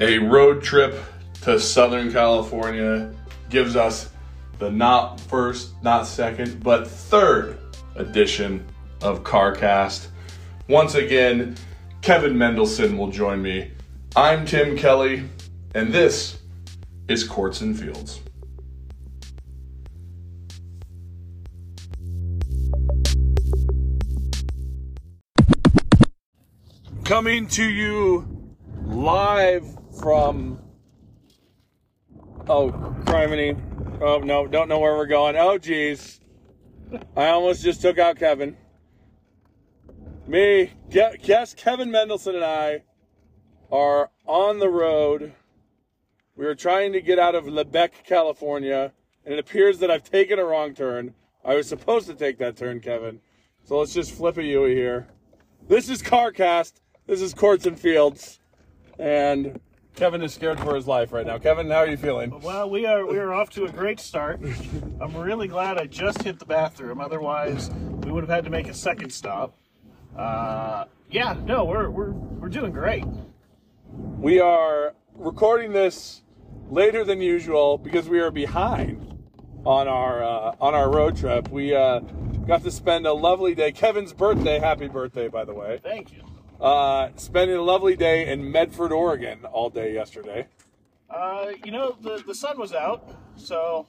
A road trip to Southern California gives us the not first, not second, but third edition of CarCast. Once again, Kevin Mendelsohn will join me. I'm Tim Kelly, and this is Courts and Fields. Coming to you live from. Oh, criminy. Oh, no, don't know where we're going. Oh, geez. I almost just took out Kevin. Me, guess Kevin Mendelsohn and I are on the road. We are trying to get out of Lebec, California, and it appears that I've taken a wrong turn. I was supposed to take that turn, Kevin. So let's just flip a U here. This is CarCast. This is Courts and Fields. And Kevin is scared for his life right now. Kevin, how are you feeling? Well, we are we are off to a great start. I'm really glad I just hit the bathroom. Otherwise, we would have had to make a second stop. Uh, yeah, no, we're we're we're doing great. We are recording this later than usual because we are behind on our uh, on our road trip. We uh, got to spend a lovely day. Kevin's birthday. Happy birthday, by the way. Thank you. Uh, spending a lovely day in Medford, Oregon, all day yesterday. Uh, you know, the the sun was out, so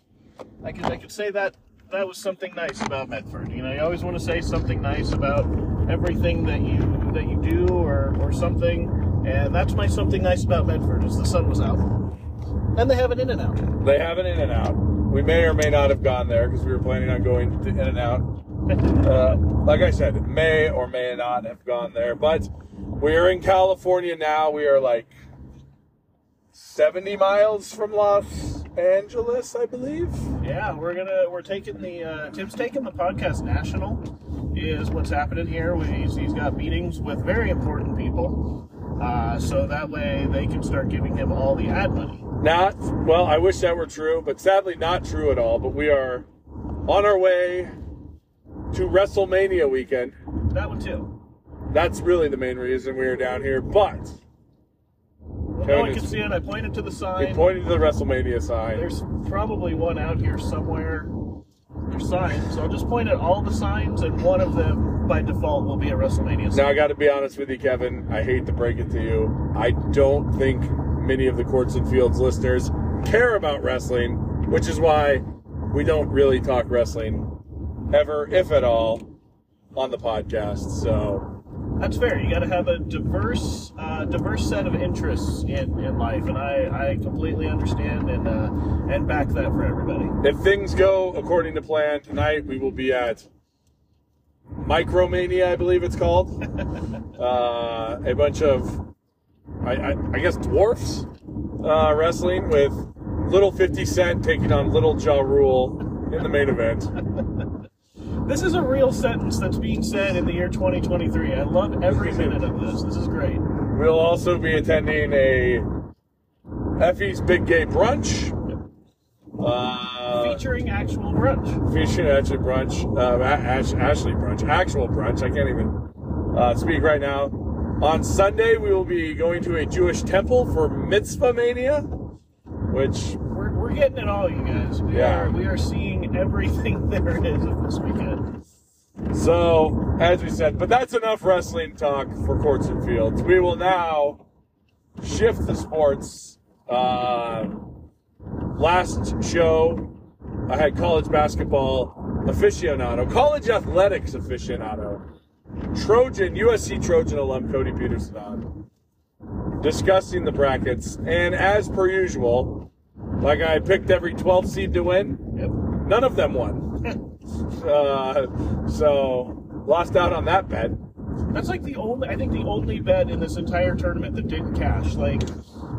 I could I could say that that was something nice about Medford. You know, you always want to say something nice about everything that you that you do or or something, and that's my something nice about Medford is the sun was out, and they have an In and Out. They have an In and Out. We may or may not have gone there because we were planning on going to In-N-Out uh, like I said, may or may not have gone there, but we are in California now. We are like 70 miles from Los Angeles, I believe. Yeah, we're gonna we're taking the uh, Tim's taking the podcast national. Is what's happening here. He's, he's got meetings with very important people, uh, so that way they can start giving him all the ad money. Not well. I wish that were true, but sadly not true at all. But we are on our way to WrestleMania weekend. That one too. That's really the main reason we are down here. But well, no one can see it. I pointed to the sign. We pointed to the WrestleMania sign. There's probably one out here somewhere. There's signs. So I'll just point at all the signs, and one of them by default will be a WrestleMania sign. Now I got to be honest with you, Kevin. I hate to break it to you. I don't think many of the Courts and Fields listeners care about wrestling, which is why we don't really talk wrestling ever, if at all, on the podcast. So that's fair. You got to have a diverse, uh, diverse set of interests in, in life, and I, I completely understand and uh, and back that for everybody. If things go according to plan tonight, we will be at Micromania, I believe it's called. uh, a bunch of, I, I, I guess, dwarfs uh, wrestling with Little Fifty Cent taking on Little Jaw Rule in the main event. This is a real sentence that's being said in the year 2023. I love every minute of this. This is great. We'll also be attending a Effy's Big Gay Brunch. Uh, featuring actual brunch. Featuring actual brunch. Uh, Ash, Ashley brunch. Actual brunch. I can't even uh, speak right now. On Sunday, we will be going to a Jewish temple for Mitzvah Mania, which getting it all, you guys. We yeah. are we are seeing everything there is of this weekend. So, as we said, but that's enough wrestling talk for courts and fields. We will now shift the sports. Uh, last show, I had college basketball aficionado, college athletics aficionado, Trojan, USC Trojan alum Cody Peterson on, discussing the brackets. And as per usual, like I picked every 12 seed to win. Yep. None of them won. uh, so lost out on that bet. That's like the only I think the only bet in this entire tournament that didn't cash. Like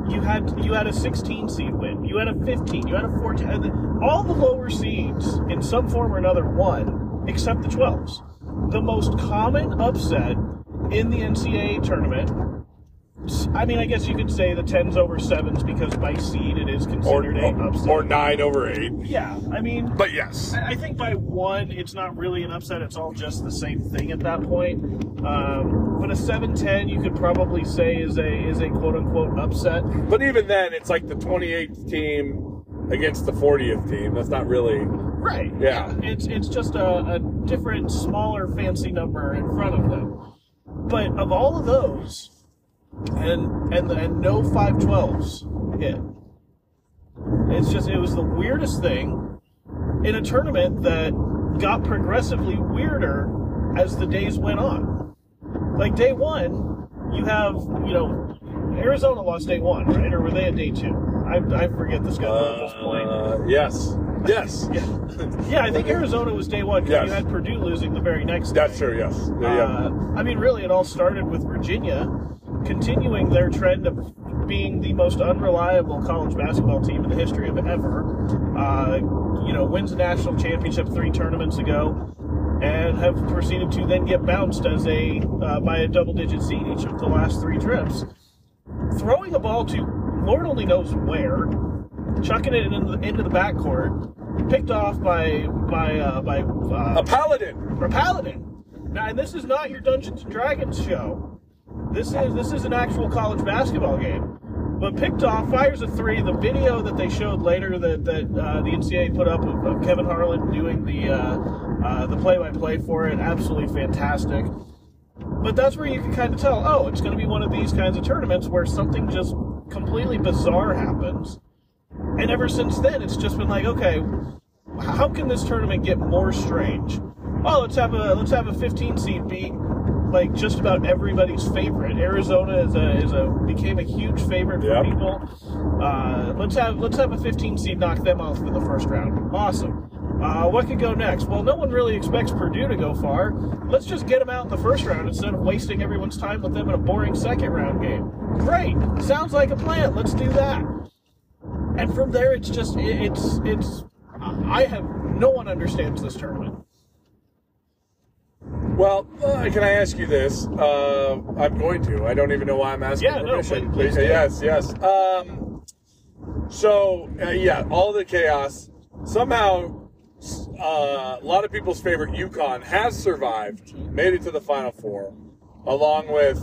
you had you had a 16 seed win, you had a 15, you had a 14. All the lower seeds in some form or another won, except the 12s. The most common upset in the NCAA tournament I mean, I guess you could say the tens over sevens because by seed it is or considered a upset. or nine over eight. yeah, I mean, But yes, I I think by one, it's not really an upset. It's all just the same thing at that point. Um, but a 7-10, you could probably say is a is a quote unquote upset. but even then, it's like the 28th team against the 40th team. That's not really. Right. Yeah. It's it's just a, a different, smaller, fancy number in front of them. But of all of those, and and and no 512s hit. It's just it was the weirdest thing in a tournament that got progressively weirder as the days went on. Like day one, you have you know Arizona lost day one, right? Or were they at day two? I, I forget the schedule at this point. Uh, yes, yes, Yeah, yeah. I think Arizona was day one because Yes. you had Purdue losing the very next. that's true. Yes, yeah, yeah. Uh, I mean, really, it all started with Virginia continuing their trend of being the most unreliable college basketball team in the history of ever. Uh, you know, wins a national championship three tournaments ago, and have proceeded to then get bounced as a uh, by a double-digit seed each of the last three trips. Throwing a ball to Lord only knows where, chucking it into the, into the backcourt, picked off by by uh, by uh, a paladin. or Paladin. Now, and this is not your Dungeons and Dragons show. This is this is an actual college basketball game. But picked off, fires a three. The video that they showed later that that uh, the NCAA put up of, of Kevin Harlan doing the uh, uh, the play-by-play for it, absolutely fantastic. But that's where you can kind of tell, oh, it's going to be one of these kinds of tournaments where something just completely bizarre happens. And ever since then, it's just been like, okay, how can this tournament get more strange? Oh, let's have a let's have a 15 seed beat like just about everybody's favorite. Arizona is a is a became a huge favorite for Yep. people. Uh, let's have let's have a 15 seed knock them off in the first round. Awesome. Uh, what could go next? Well, no one really expects Purdue to go far. Let's just get them out in the first round instead of wasting everyone's time with them in a boring second round game. Great, sounds like a plan. Let's do that and from there it's just it, it's it's i have no one understands this tournament Well, uh, can I ask you this? Uh, I'm going to. I don't even know why I'm asking Yeah, no, permission. please- please do. yes, yes. Um, so uh, yeah, all the chaos. Somehow, uh, a lot of people's favorite UConn has survived, made it to the Final Four, along with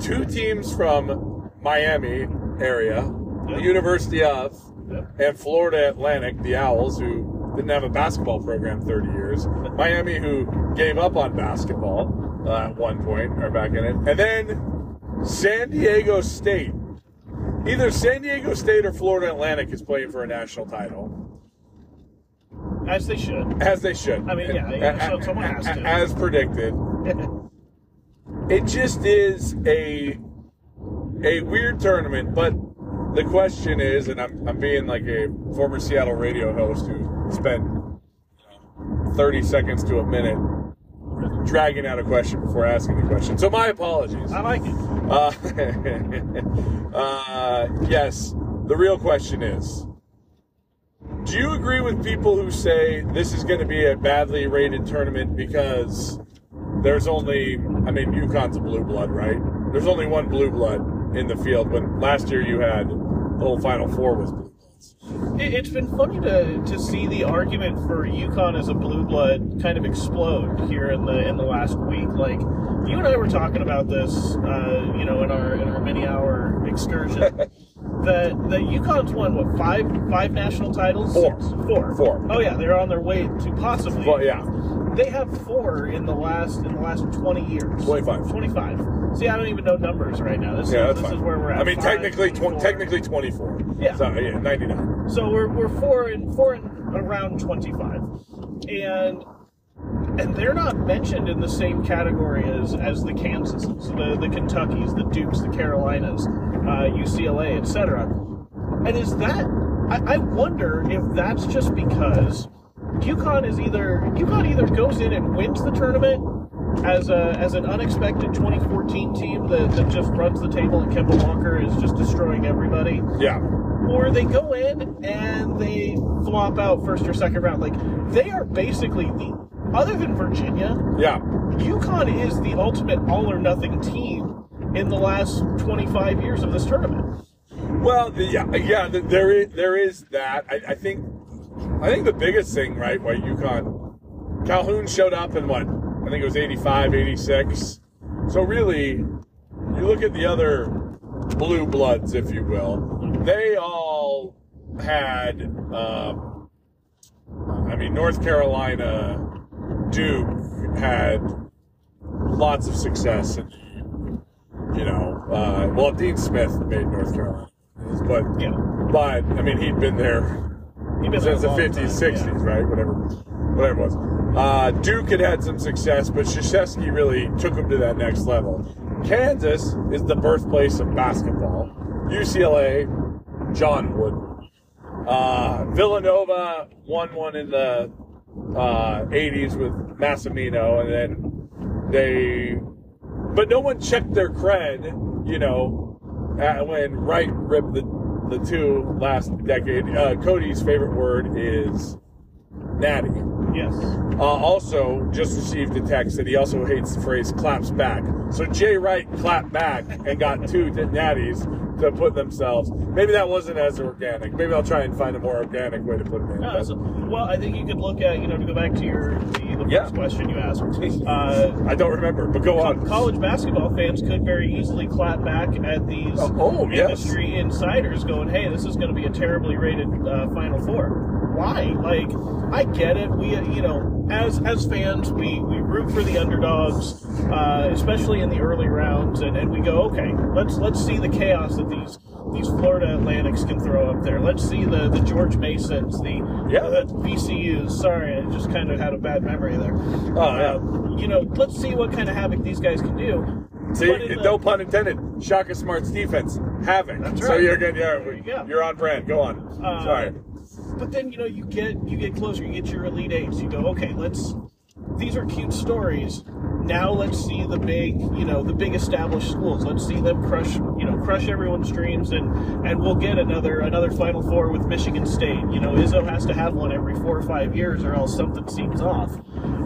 two teams from Miami area, the University of, Yep. and Florida Atlantic, the Owls, who didn't have a basketball program 30 years. Miami, who gave up on basketball uh, at one point, are back in it. And then San Diego State. Either San Diego State or Florida Atlantic is playing for a national title, as they should as they should. I mean, yeah, yeah, so someone has to. As predicted. It just is a a weird tournament, but the question is, and I'm, I'm being like a former Seattle radio host who spent 30 seconds to a minute dragging out a question before asking the question. So my apologies. i like it Uh, uh, yes, the real question is Do you agree with people who say this is going to be a badly rated tournament because there's only, I mean, UConn's a blue blood, right? There's only one blue blood in the field when last year you had the whole Final Four was blue. It, it's been funny to, to see the argument for UConn as a blue blood kind of explode here in the in the last week. Like you and I were talking about this, uh, you know, in our in our many hour excursion. that that UConn's won what five five national titles? Four. Four. Four. Oh yeah, they're on their way to possibly. Well, yeah. They have four in the last in the last twenty years. 25. Twenty five. See, I don't even know numbers right now. This Yeah, is this is where we're at. I mean, Five, technically, tw- 24. technically 24. Yeah. So, yeah, 99. So we're, we're four in four in around twenty five, and and they're not mentioned in the same category as as the Kansases, the the Kentuckys, the Dukes, the Carolinas, uh, UCLA, etc. And is that I, I wonder if that's just because UConn is either UConn either goes in and wins the tournament as a as an unexpected 2014 team that, that just runs the table and Kemba Walker is just destroying everybody Yeah. or they go in and they flop out first or second round. Like they are basically the other than Virginia, Yeah. UConn is the ultimate all or nothing team in the last 25 years of this tournament. Well, the, yeah, yeah, there is there is that. I, I think I think the biggest thing, right, why UConn Calhoun showed up in what I think it was 85, 86. So really, you look at the other blue bloods, if you will. They all had, um, I mean, North Carolina, Duke had lots of success and you know, uh, well, Dean Smith made North Carolina, but Yeah. but I mean, he'd been there since the there a long fifties, time, sixties, yeah. right? Whatever, whatever it was. Uh, Duke had had some success, but Krzyzewski really took him to that next level. Kansas is the birthplace of basketball. UCLA, John Wooden. Uh, Villanova won one in the uh, 80s with Massimino, and then they, but no one checked their cred, you know, when Wright ripped the, the two last decade. Uh, Cody's favorite word is natty. Yes. Uh, also, just received a text that he also hates the phrase claps back. So Jay Wright clapped back and got two natties to put themselves. Maybe that wasn't as organic. Maybe I'll try and find a more organic way to put it in. No, so- well, I think you could look at, you know, to go back to your the, the Yeah. first question you asked. Uh, I don't remember, but go on. college basketball fans could very easily clap back at these Oh, oh, yes. industry insiders going, "Hey, this is going to be a terribly rated uh, Final Four. Why? Like, I get it. We, uh, you know, as as fans, we we root for the underdogs, uh, especially in the early rounds, and, and we go, okay, let's let's see the chaos that these these Florida Atlantics can throw up there. Let's see the the George Masons, the Yeah. the VCUs. Sorry, I just kind of had a bad memory there. Oh, yeah. Um, you know, let's see what kind of havoc these guys can do. See, the- no pun intended. Shaka Smart's defense, havoc. That's right. So you're good. Yeah, There you go. you're on brand. Go on. Uh, Sorry. But then you know you get you get closer, you get your elite eights. You go, okay, let's. These are cute stories. Now let's see the big, you know, the big established schools. Let's see them crush, you know, crush everyone's dreams, and and we'll get another another Final Four with Michigan State. You know, Izzo has to have one every four or five years, or else something seems off.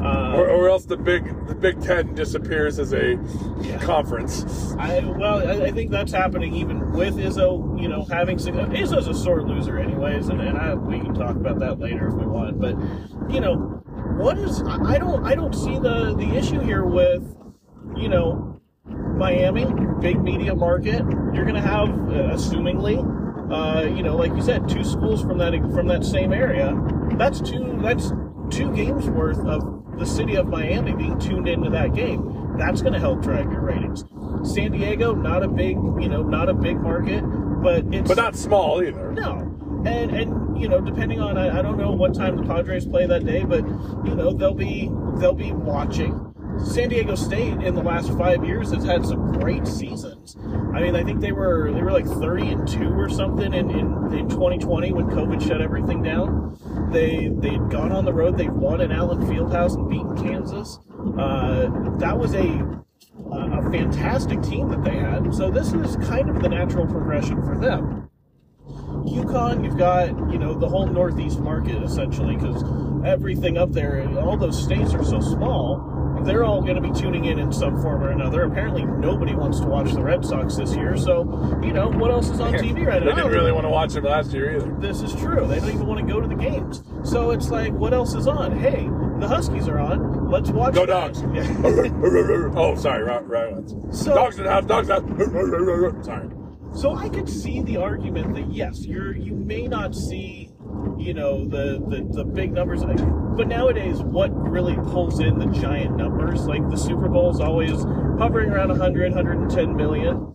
Uh, Or, or else the big the Big Ten disappears as a Yeah. conference. I well, I, I think that's happening even with Izzo. You know, having. Izzo's a sore loser, anyways, and, and I, we can talk about that later if we want. But you know, what is? I don't. I don't see the the issue here with, you know, Miami, big media market. You're going to have, uh, assumingly, uh, you know, like you said, two schools from that from that same area. That's two. That's two games worth of the city of Miami being tuned into that game. That's going to help drive your ratings. San Diego, not a big, you know, not a big market, but it's But not small either. no. And and you know, depending on I, I don't know what time the Padres play that day, but you know they'll be they'll be watching. San Diego State in the last five years has had some great seasons. I mean, I think they were they were like thirty and two or something in, in, in 2020 when COVID shut everything down. They they'd gone on the road. They won in Allen Fieldhouse and beaten Kansas. Uh, that was a a fantastic team that they had. So this is kind of the natural progression for them. UConn, you've got you know the whole Northeast market essentially because everything up there, all those states are so small. They're all going to be tuning in in some form or another. Apparently, nobody wants to watch the Red Sox this year. So, you know, what else is on TV right now? They didn't really want to watch them last year either. This is true. They don't even want to go to the games. So it's like, what else is on? Hey, the Huskies are on. Let's watch. Go that. dogs. Yeah. oh, sorry, right, right. So- dogs in the house, dogs out. Sorry. So I could see the argument that yes, you're you may not see, you know, the the, the big numbers, but nowadays what really pulls in the giant numbers, like the Super Bowl is always hovering around 100, 110 million,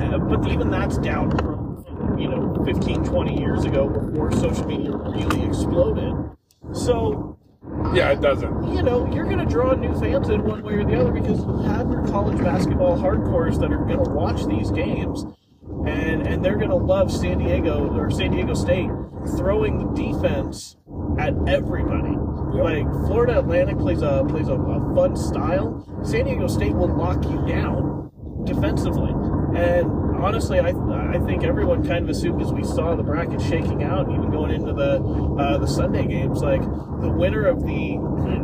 uh, but even that's down from, you know 15, 20 years ago before social media really exploded. So Yeah, it doesn't. you know, you're going to draw new fans in one way or the other because you have your college basketball hardcores that are going to watch these games, and and they're going to love San Diego or San Diego State throwing the defense at everybody. Like Florida Atlantic plays a plays a, a fun style. San Diego State will lock you down defensively, and honestly, I I think everyone kind of assumed as we saw the bracket shaking out, even going into the uh, the Sunday games, like the winner of the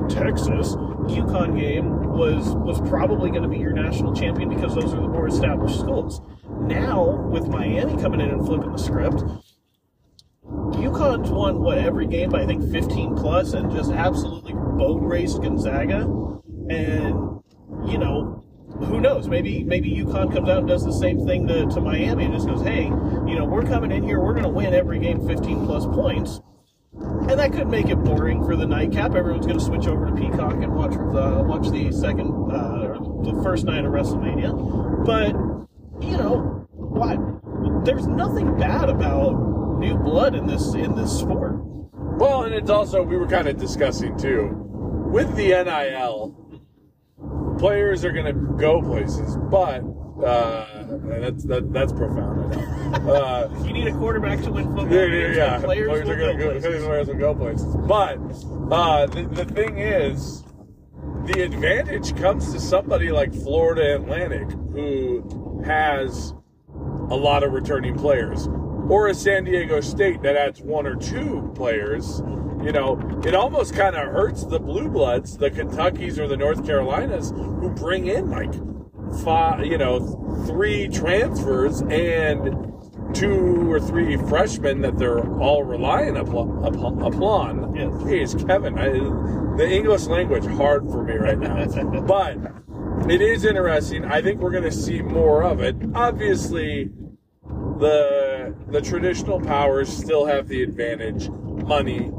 Texas UConn game was was probably going to be your national champion because those are the more established schools. Now with Miami coming in and flipping the script, UConn's won what every game by I think 15 plus and just absolutely boat raced Gonzaga, and you know who knows? Maybe maybe UConn comes out and does the same thing to, to Miami and just goes, hey, you know, we're coming in here, we're going to win every game 15 plus points. And that could make it boring for the nightcap. Everyone's going to switch over to Peacock and watch uh, watch the second uh, or the first night of WrestleMania. But you know what? There's nothing bad about new blood in this in this sport. Well, and it's also we were kind of discussing too with the NIL. Players are going to go places, but uh, that's that, that's profound. I know. Uh, You need a quarterback to win football yeah, games. yeah, yeah. Players, will go gonna go, places. players will go places. But uh, the, the thing is, the advantage comes to somebody like Florida Atlantic, who has a lot of returning players, or a San Diego State that adds one or two players. You know, it almost kind of hurts the blue bloods, the Kentuckies or the North Carolinas, who bring in like five, you know, three transfers and two or three freshmen that they're all relying upon. upon. Yes. Jeez, Kevin, I, the English language hard for me right now, but it is interesting. I think we're going to see more of it. Obviously, the the traditional powers still have the advantage: money,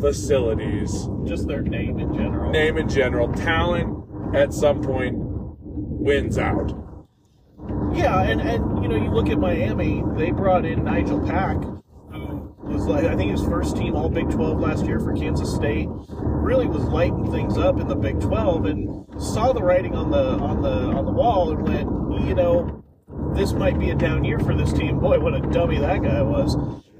facilities, Just their name in general. name in general, talent. At some point, wins out. Yeah, and, and you know, you look at Miami, they brought in Nigel Pack, was like I think his first team all Big 12 last year for Kansas State. Really was lighting things up in the Big 12 and saw the writing on the on the on the wall and went, you know, this might be a down year for this team. Boy, what a dummy that guy was.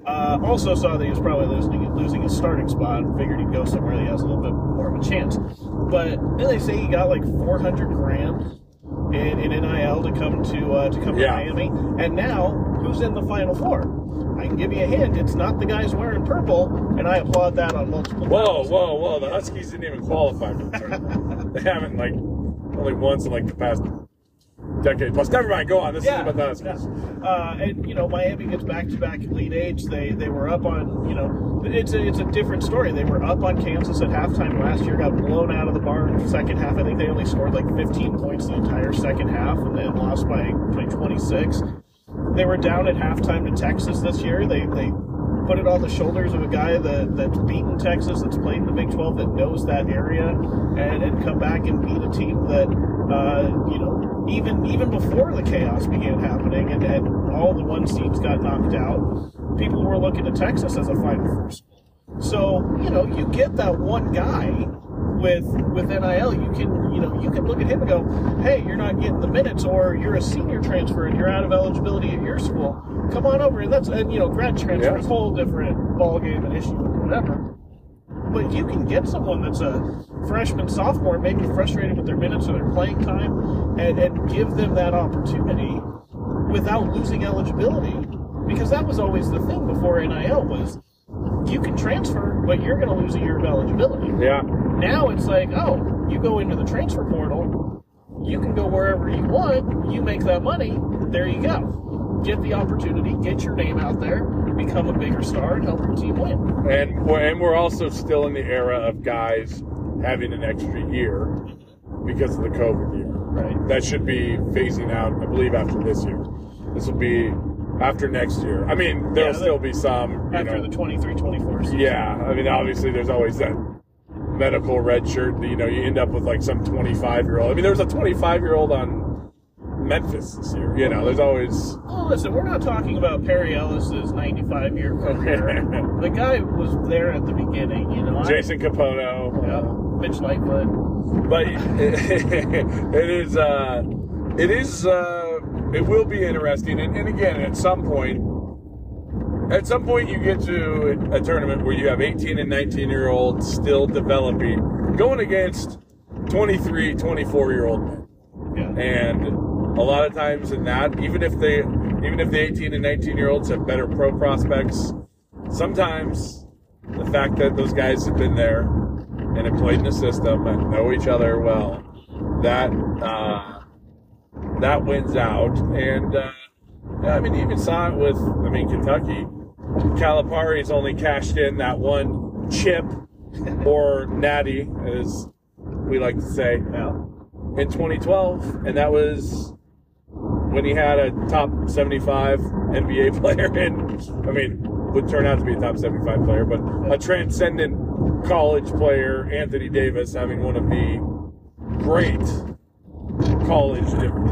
Uh, also saw that he was probably losing losing his starting spot and figured he'd go somewhere that he has a little bit more of a chance. But then they say he got like 400 grand to come to uh, to come Yeah. to Miami, and now who's in the Final Four? I can give you a hint. It's not the guys wearing purple, and I applaud that on multiple. Whoa, levels. whoa, whoa! The Huskies didn't even qualify for the tournament. they haven't like only once in like the past decade plus. Never mind. Go on. This Yeah, is about the Huskies. yeah. Uh, and you know Miami gets back to back Elite Eights. They they were up on you know it's a it's a different story. They were up on Kansas at halftime last year, got blown out of the barn second half. I think they only scored like 15 points the entire second half, and then lost by by 26. They were down at halftime to Texas this year. They they put it on the shoulders of a guy that that's beaten Texas, that's played in the Big 12, that knows that area, and, and come back and beat a team that uh, you know even even before the chaos began happening and, and all the one seeds got knocked out, people were looking to Texas as a Final Four school. So you know you get that one guy with with NIL, you can you know you can look at him and go, hey, you're not getting the minutes, or you're a senior transfer and you're out of eligibility at your school. Come on over, and that's and you know grad transfer Yeah. is a whole different ball game and issue or whatever. But you can get someone that's a freshman, sophomore, maybe frustrated with their minutes or their playing time, and, and give them that opportunity without losing eligibility. Because that was always the thing before NIL was you can transfer, but you're going to lose a year of eligibility. Yeah. Now it's like, oh, you go into the transfer portal, you can go wherever you want, you make that money, there you go. Get the opportunity, get your name out there, become a bigger star, and help your team win. And we're, and we're also still in the era of guys having an extra year because of the COVID year. Right. That should be phasing out, I believe, after this year. This will be after next year. I mean, there'll Yeah, still be some. After know, the 23 24 season. Yeah, I mean, obviously, there's always that medical red shirt. That, You know, you end up with like some 25 year old. I mean, there was a 25 year old on Memphis this year. You know, there's always. Well, listen, we're not talking about Perry Ellis's 95 year career. the guy was there at the beginning, you know. I- Jason Kapono. Yeah, Mitch Lightfoot. but it is uh it is uh it will be interesting and, and again at some point at some point you get to a tournament where you have 18 and 19 year olds still developing going against 23 24 year old men Yeah. and a lot of times in that even if they even if the 18 and 19 year olds have better pro prospects, sometimes the fact that those guys have been there and have played in the system and know each other well, that uh, that wins out. And uh, I mean, you even saw it with, I mean, Kentucky. Calipari's only cashed in that one chip or natty, as we like to say, in 2012, and that was when he had a top 75 NBA player, and I mean, would turn out to be a top 75 player, but a transcendent college player, Anthony Davis, having one of the great college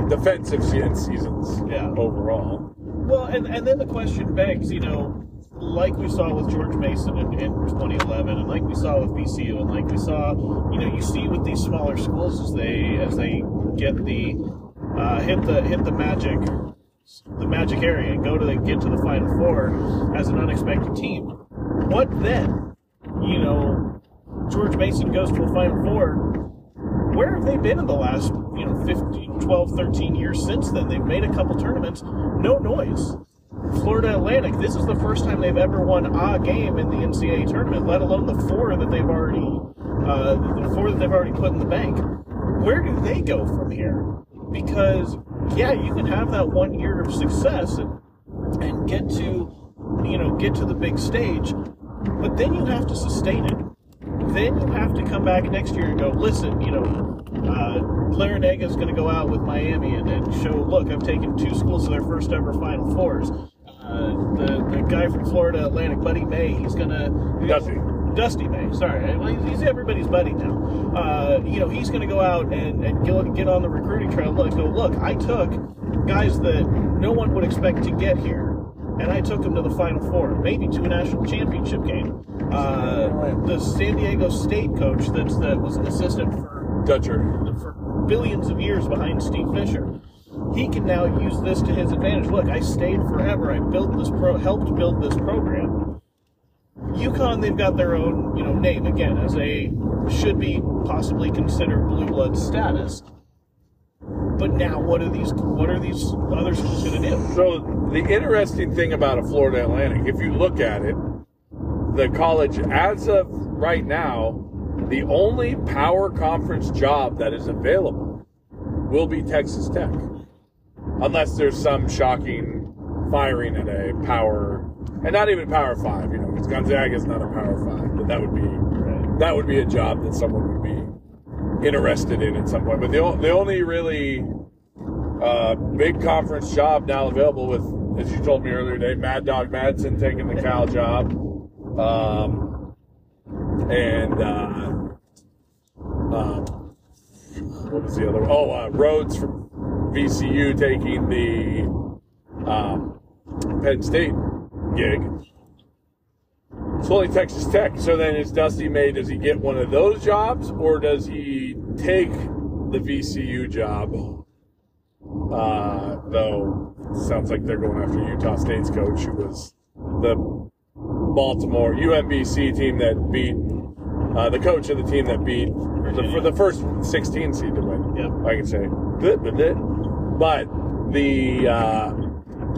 defensive se- seasons Yeah. overall. Well, and, and then the question begs, you know, like we saw with George Mason in, in 2011, and like we saw with VCU, and like we saw, you know, you see with these smaller schools as they as they get the uh, hit the hit the magic the magic area and go to the get to the final four as an unexpected team. What then? You know, George Mason goes to a final four. Where have they been in the last, you know, 15, 12, 13 years since then? They've made a couple tournaments, no noise. Florida Atlantic, this is the first time they've ever won a game in the NCAA tournament, let alone the four that they've already, uh, the four that they've already put in the bank. Where do they go from here? Because yeah, you can have that one year of success and and get to, you know, get to the big stage, but then you have to sustain it then you have to come back next year and go, listen, you know, uh, Larrañaga is going to go out with Miami and, and show, look, I've taken two schools to their first ever Final Fours. Uh, the, the guy from Florida Atlantic, Buddy May, he's going to. Dusty. Dusty May, sorry. Well, he's, he's everybody's buddy now. Uh, you know, he's going to go out and, and get, get on the recruiting trail. Look, go, look, I took guys that no one would expect to get here and I took them to the Final Four, maybe to a national championship game. Uh, the San Diego State coach that's, that was an assistant for Dutcher. for billions of years behind Steve Fisher. He can now use this to his advantage. Look, I stayed forever. I built this pro, helped build this program. UConn, they've got their own, you know, name again as a should be possibly considered blue blood status. But now, what are these? What are these other schools going to do? So the interesting thing about a Florida Atlantic, if you look at it, the college as of right now, the only power conference job that is available will be Texas Tech. Unless there's some shocking firing at a power and not even power five, you know, because Gonzaga is not a power five, but that would be that would be a job that someone would be interested in at some point. But the, the only really uh, big conference job now available with, as you told me earlier today, Mad Dog Madsen taking the Cal job. Um, and, uh, um, what was the other one? Oh, uh, Rhoades from VCU taking the um, Penn State gig. It's only Texas Tech. So then is Dusty May, does he get one of those jobs or does he take the VCU job? Uh, though sounds like they're going after Utah State's coach, who was the Baltimore UMBC team that beat uh, the coach of the team that beat the, for the first 16 seed to win. Yep. I can say, but the uh,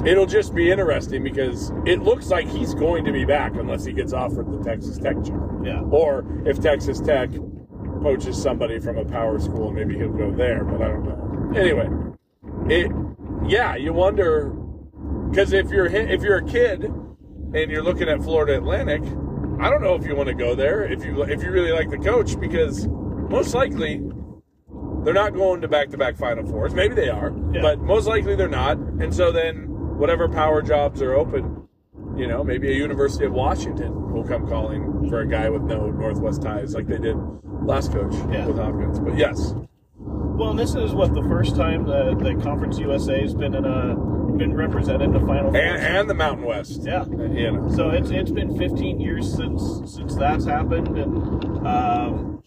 it'll just be interesting because it looks like he's going to be back unless he gets offered the Texas Tech job. Yeah. Or if Texas Tech poaches somebody from a power school, maybe he'll go there. But I don't know. Anyway, it yeah, you wonder because if you're if you're a kid and you're looking at Florida Atlantic, I don't know if you want to go there if you if you really like the coach because most likely they're not going to back-to-back Final Fours. Maybe they are, Yeah. but most likely they're not. And so then whatever power jobs are open, you know, maybe a University of Washington come calling for a guy with no Northwest ties like they did last coach Yeah. with Hopkins. But yes, Well, and this is what the first time the, the Conference USA has been in a been represented in the Final and, and the Mountain West. Yeah. You know. So it's it's been 15 years since since that's happened, and um,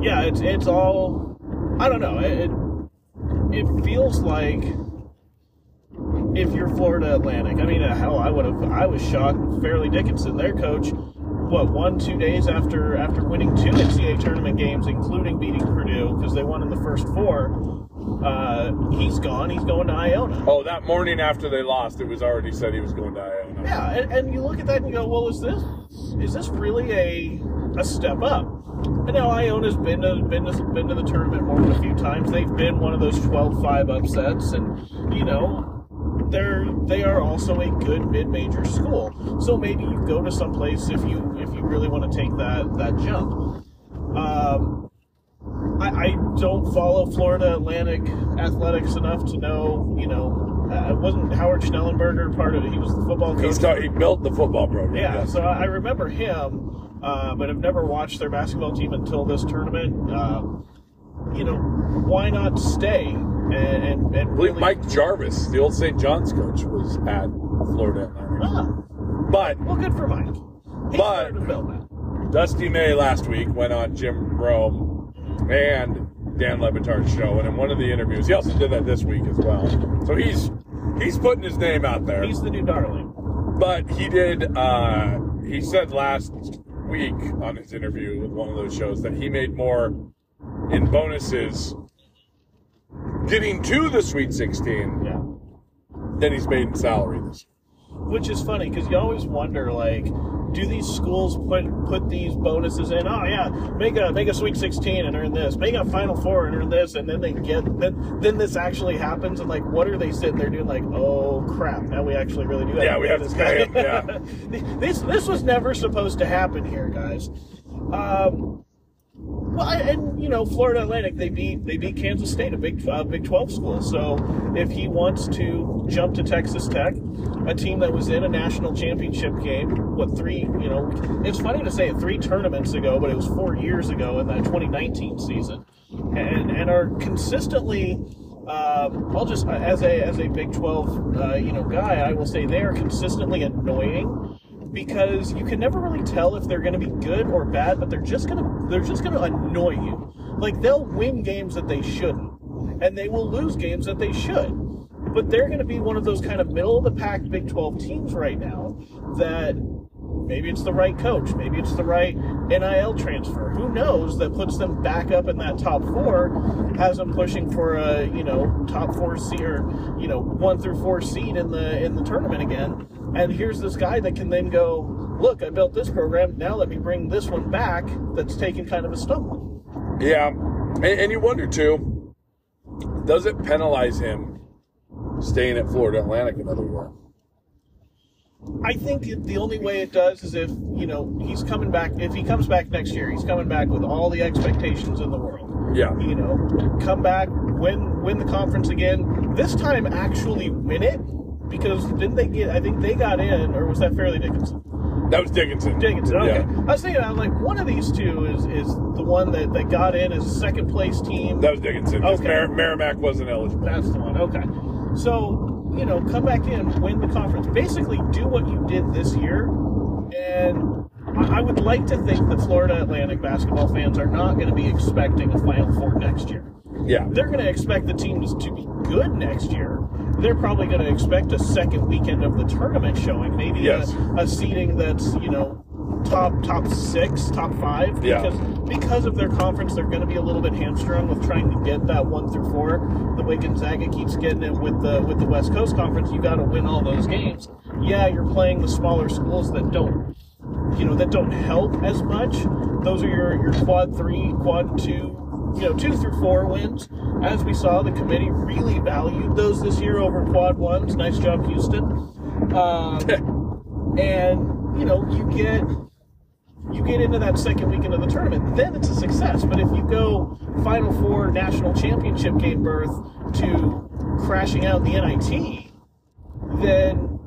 yeah, it's it's all I don't know. It it feels like if you're Florida Atlantic, I mean, hell, I would have I was shocked. Fairleigh Dickinson, their coach, what one two days after after winning two NCAA tournament games, including beating Purdue because they won in the first four. Uh, he's gone. He's going to Iona. Oh, that morning after they lost, it was already said he was going to Iona. Yeah, and, and you look at that and you go, well, is this is this really a a step up? And now Iona's been to been to, been to the tournament more than a few times. They've been one of those 12-5 upsets, and you know they're they are also a good mid-major school. So maybe you go to some place if you if you really want to take that that jump. Um, I, I don't follow Florida Atlantic athletics enough to know, you know, uh, wasn't Howard Schnellenberger part of it? He was the football coach. He's got, he built the football program. Yeah, yes. so I I remember him, uh, but I've never watched their basketball team until this tournament. Uh, you know, why not stay and and, and I believe really? Mike Jarvis, the old St. John's coach, was at Florida. Ah, But well, good for Mike. He But- started to build that. Dusty May last week went on Jim Rome and Dan Le Batard's show, and in one of the interviews, he also did that this week as well. So he's he's putting his name out there. He's the new darling. But he did. Uh, he said last week on his interview with one of those shows that he made more in bonuses getting to the Sweet 16 Yeah. than he's made in salary this year. Which is funny because you always wonder, like, do these schools put put these bonuses in? Oh yeah, make a make a Sweet 16 and earn this, make a Final Four and earn this, and then they get then then this actually happens, and like, what are they sitting there doing? Like, oh crap, now we actually really do have Yeah, to we have to this pay guy. him, yeah. this this was never supposed to happen here, guys. Um, well, and you know, Florida Atlantic they beat they beat Kansas State, a Big uh, Big Twelve school. So if he wants to jump to Texas Tech, a team that was in a national championship game, what three? You know, it's funny to say it three tournaments ago, but it was four years ago in that 2019 season, and and are consistently. Um, I'll just as a as a Big 12 uh, you know guy, I will say they are consistently annoying because you can never really tell if they're going to be good or bad, but they're just going to they're just going to annoy you. Like they'll win games that they shouldn't, and they will lose games that they should. But they're going to be one of those kind of middle of the pack Big 12 teams right now that maybe it's the right coach, maybe it's the right NIL transfer. Who knows that puts them back up in that top 4 has them pushing for a, you know, top 4 seed or, you know, 1 through 4 seed in the in the tournament again. And here's this guy that can then go, "Look, I built this program. Now let me bring this one back that's taken kind of a stumble." Yeah, and, and you wonder too, does it penalize him staying at Florida Atlantic another year? I think it- the only way it does is if you know he's coming back. If he comes back next year, he's coming back with all the expectations in the world. Yeah, You know, come back, win win the conference again. This time, actually win it because didn't they get? I think they got in, or was that Fairleigh Dickinson? that was Dickinson. Dickinson. Okay. Yeah, I was thinking, I was like, one of these two is is the one that, that got in as a second place team. that was Dickinson. Okay. Mer- Merrimack wasn't eligible. That's the one. Okay. So, you know, come back in, win the conference. Basically, do what you did this year. And I I would like to think that Florida Atlantic basketball fans are not going to be expecting a Final Four next year. Yeah, They're going to expect the teams to be good next year. They're probably going to expect a second weekend of the tournament showing, maybe Yes. a, a seating that's, you know, top top six, top five. Yeah. Because because of their conference, they're going to be a little bit hamstrung with trying to get that one through four. The way Gonzaga keeps getting it with the with the West Coast Conference, you got to win all those games. Yeah, you're playing the smaller schools that don't, you know, that don't help as much. Those are your your quad three, quad two, you know, two through four wins. As we saw, the committee really valued those this year over quad ones. Nice job, Houston. Um, and you know, you get you get into that second weekend of the tournament, then it's a success. But if you go Final Four national championship game berth to crashing out the NIT, then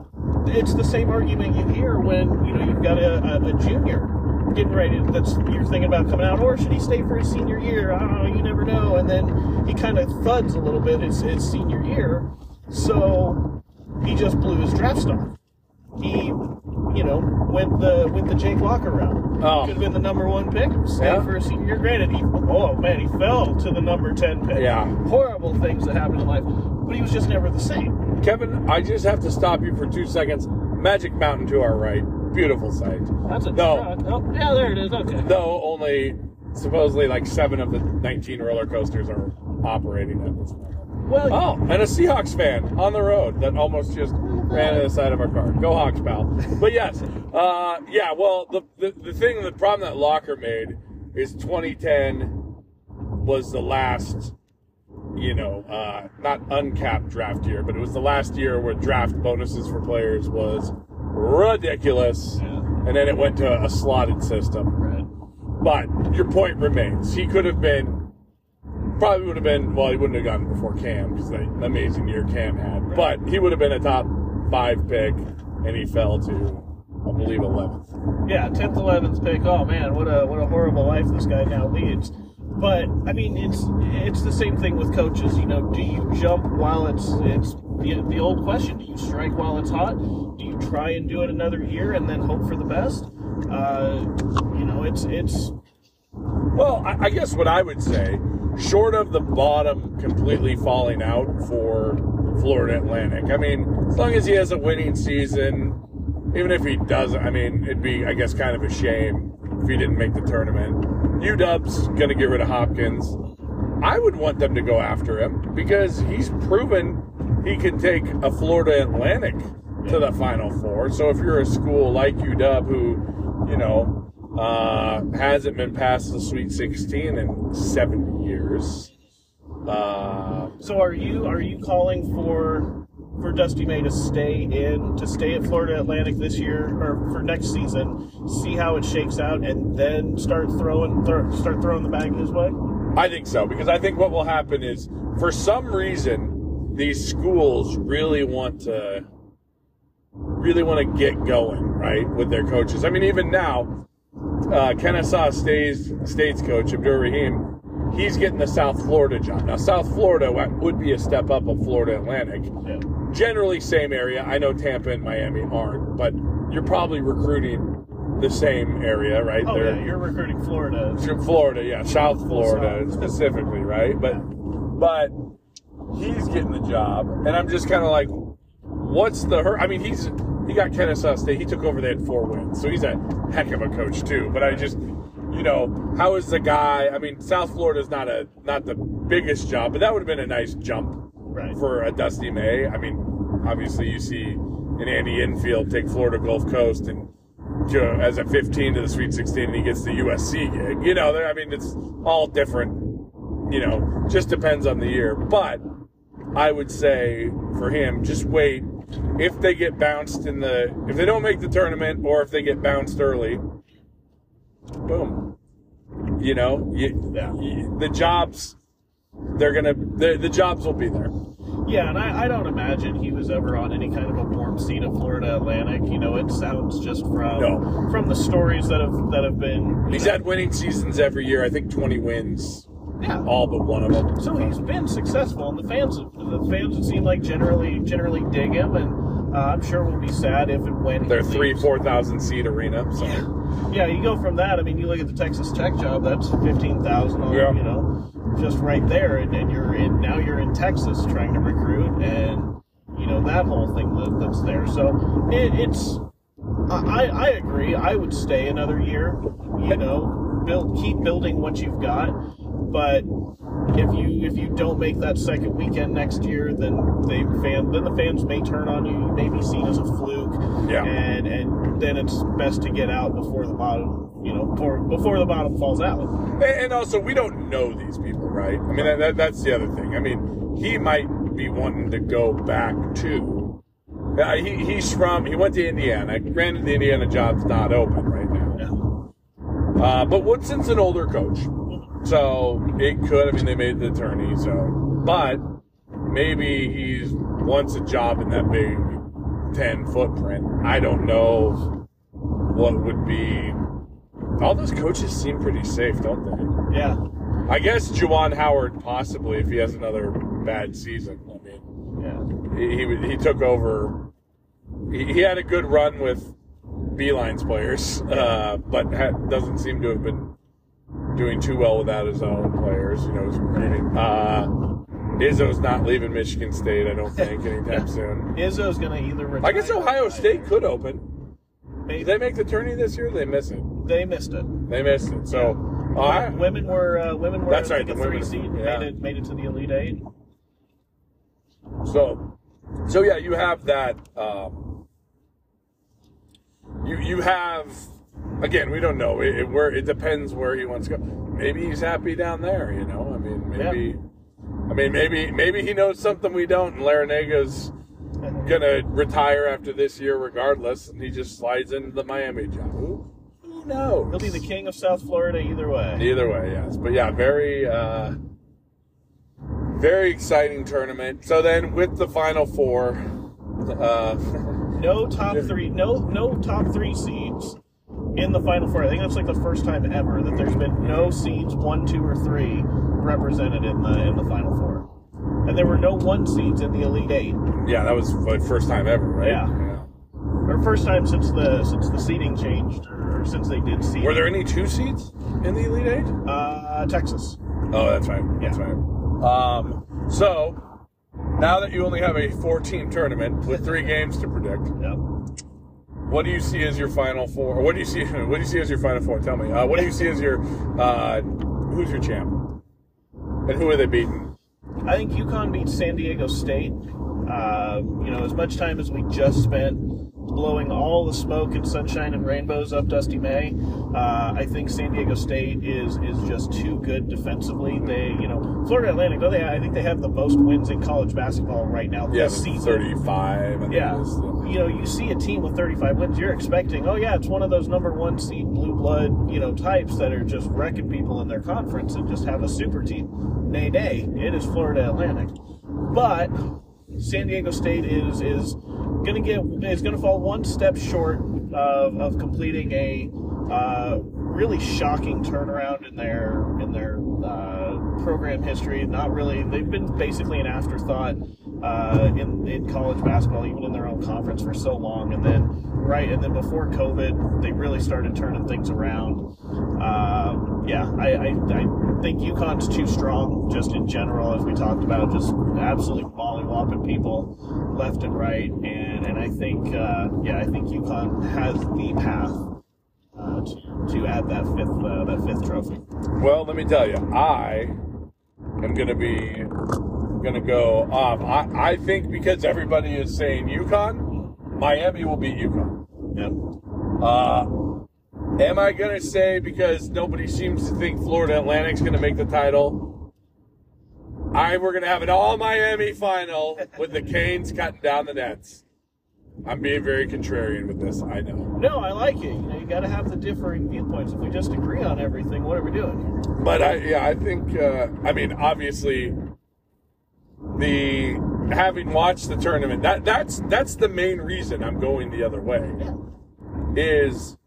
it's the same argument you hear when you know you've got a, a, a junior getting ready. That's you're thinking about coming out or should he stay for his senior year? Oh you never know. And then he kind of thuds a little bit. His, his senior year. So he just blew his draft stock. He you know went the went the Jake Locker route Oh. could have been the number one pick stayed Yeah. for a senior year. Granted he oh man he fell to the number 10 pick. Yeah. horrible things that happen in life but he was just never the same. Kevin, I just have to stop you for two seconds. Magic Mountain to our right, beautiful sight. That's a No. Oh, yeah, there it is. Okay. Though only supposedly like seven of the 19 roller coasters are operating at this moment. Well, Oh, and a Seahawks fan on the road that almost just ran into the side of our car. Go Hawks, pal. But yes, uh, yeah. Well, the, the the thing, the problem that Locker made is 2010 was the last, you know, uh, not uncapped draft year, but it was the last year where draft bonuses for players was ridiculous, Yeah. and then it went to a slotted system. right. But your point remains. He could have been, probably would have been, well, he wouldn't have gotten before Cam because the amazing year Cam had. But he would have been a top five pick, and he fell to, I believe, 11th. Yeah, tenth, eleventh pick. Oh man, what a what a horrible life this guy now leads. But I mean, it's it's the same thing with coaches. You know, do you jump while it's it's the, the old question? Do you strike while it's hot? Try and do it another year and then hope for the best? Uh, you know, it's it's Well, I, I guess what I would say, short of the bottom completely falling out for Florida Atlantic, I mean, as long as he has a winning season, even if he doesn't, I mean, it'd be, I guess, kind of a shame if he didn't make the tournament. UW's going to get rid of Hopkins. I would want them to go after him because he's proven he can take a Florida Atlantic to the Final Four. So if you're a school like UW who, you know, uh, hasn't been past the Sweet 16 in 70 years, uh, so. Are you are you calling for for Dusty May to stay in to stay at Florida Atlantic this year or for next season? See how it shakes out and then start throwing throw, start throwing the bag his way. I think so because I think what will happen is for some reason these schools really want to really want to get going right with their coaches. I mean, even now, uh, Kennesaw State's State's coach Abdur Rahim, he's getting the South Florida job. Now, South Florida would be a step up of Florida Atlantic. Yeah. Generally, same area. I know Tampa and Miami aren't, but you're probably recruiting the same area, right? Oh They're- yeah, you're recruiting Florida. Florida, yeah, South Florida South. specifically, right? But but he's getting the job, and I'm just kind of like, what's the hurt? I mean, he's he got Kennesaw State. He took over. They had four wins, so he's a heck of a coach too. But I just, you know, how is the guy? I mean, South Florida's not a not the biggest job, but that would have been a nice jump Right. for a Dusty May. I mean, obviously you see an Andy Enfield take Florida Gulf Coast and as a 15 to the Sweet 16, and he gets the USC gig. You know, I mean, it's all different. You know, just depends on the year. But I would say for him, just wait. If they get bounced in the, if they don't make the tournament, or if they get bounced early, boom. You know, you, Yeah. you- the jobs, they're gonna, the, the jobs will be there. Yeah, and I, I don't imagine he was ever on any kind of a warm seat of Florida Atlantic. You know, it sounds just from No. from the stories that have that have been. He's know- had winning seasons every year. I think 20 wins, yeah. all but one of them. So he's been successful, and the fans the fans it seem like generally generally dig him, and uh, I'm sure we'll be sad if and when he They're three, four thousand seat arena. So Yeah, you go from that. I mean, you look at the Texas Tech job. That's fifteen thousand. Yeah. You know, just right there, and, and you're in now. You're in Texas trying to recruit, and you know that whole thing that, that's there. So it, it's. I, I agree. I would stay another year. You know, build keep building what you've got, but if you if you don't make that second weekend next year, then they fan then the fans may turn on you. You may be seen as a fluke, Yeah. and and then it's best to get out before the bottom, you know, before before the bottom falls out. And and also, we don't know these people, right? I mean, that, that, that's the other thing. I mean, he might be wanting to go back to. Uh, he, he's from. He went to Indiana. Granted, the Indiana job's not open right now. Yeah. Uh, but Woodson's an older coach, so it could. I mean, they made the attorney, so but maybe he wants a job in that big ten footprint. I don't know what would be. All those coaches seem pretty safe, don't they? Yeah. I guess Juwan Howard possibly if he has another bad season. I mean, Yeah. he he, he took over. He, he had a good run with Beilein's players, uh, but ha- doesn't seem to have been doing too well without his own players. You know, recruiting. Uh, Izzo's not leaving Michigan State, I don't think, anytime soon. Izzo's gonna either retire. I guess Ohio State could open. Maybe Did they make the tourney this year? They miss it. they missed it. They missed it. So All right. Women were uh, women were That's right, the three seed yeah. made it made it to the elite eight. So, so yeah, you have that. Um, you you have again. We don't know. It, it where it depends where he wants to go. Maybe he's happy down there. You know. I mean, maybe. I mean, maybe maybe he knows something we don't, and Larrañaga's gonna retire after this year regardless, and he just slides into the Miami job. Who, who knows? He'll be the king of South Florida either way. Either way, yes. But yeah, very, uh, very exciting tournament. So then, with the final four, uh, No top three, no no top three seeds in the final four. I think that's like the first time ever that there's been no seeds one, two, or three represented in the in the final four, and there were no one seeds in the elite eight. yeah, that was the first time ever, right? Yeah. Or first time since the since the seeding changed, or since they did seed. Were there any two seeds in the Elite Eight? Uh, Texas. Oh, that's right. Yeah. That's right. Um, so now that you only have a four-team tournament with three games to predict, Yep. What do you see as your final four? What do you see? What do you see as your final four? Tell me. Uh, what do you see as your uh, who's your champ? And who are they beating? I think UConn beats San Diego State. Uh, you know, as much time as we just spent blowing all the smoke and sunshine and rainbows up Dusty May, uh, I think San Diego State is is just too good defensively. They, you know, Florida Atlantic. Though they, I think they have the most wins in college basketball right now Yeah, this season. thirty-five. Yeah, you know, you see a team with 35 wins, you're expecting, oh yeah, it's one of those number one seed blue blood, you know, types that are just wrecking people in their conference and just have a super team. Nay, nay, it is Florida Atlantic, but San Diego State is is gonna get is gonna fall one step short of, of completing a uh, really shocking turnaround in their in their uh, program history. Not really, they've been basically an afterthought uh, in in college basketball, even in their own conference for so long, and then right, and then before COVID, they really started turning things around. Uh, yeah, I, I, I think UConn's too strong, just in general, as we talked about, just absolutely mollywhopping people left and right, and and I think uh, yeah, I think UConn has the path uh, to to add that fifth uh, that fifth trophy. Well, let me tell you, I am going to be going to go off. I, I think because everybody is saying UConn, Miami will beat UConn. Yeah. Uh, am I going to say because nobody seems to think Florida Atlantic's going to make the title? I we're going to have an all Miami final with the Canes cutting down the nets. I'm being very contrarian with this. I know. No, I like it. You know, you got to have the differing viewpoints. If we just agree on everything, what are we doing here? But I, yeah, I think. Uh, I mean, obviously, the having watched the tournament, that that's that's the main reason I'm going the other way. Is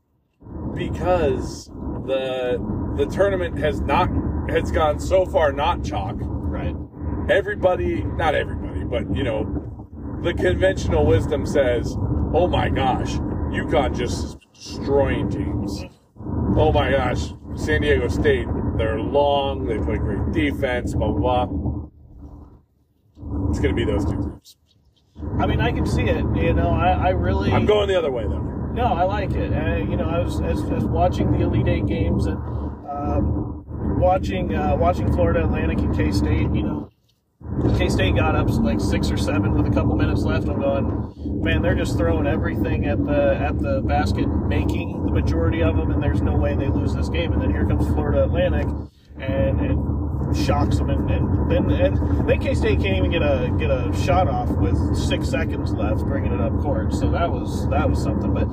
because the the tournament has not has gone so far not chalk. Right. Everybody, not everybody, but you know, the conventional wisdom says, "Oh my gosh, UConn just destroying teams." Oh my gosh, San Diego State, they're long, they play great defense, blah, blah, blah. It's going to be those two teams. I mean, I can see it. You know, I, I really. I'm going the other way, though. No, I like it. You know, I was as, as watching the Elite Eight games and um, watching uh, watching Florida Atlantic and K State. You know, K State got up like six or seven with a couple minutes left. I'm going, man, they're just throwing everything at the at the basket, making the majority of them, and there's no way they lose this game. And then here comes Florida Atlantic, and. and shocks them and, and then and then K State can't even get a get a shot off with six seconds left, bringing it up court. So that was that was something. But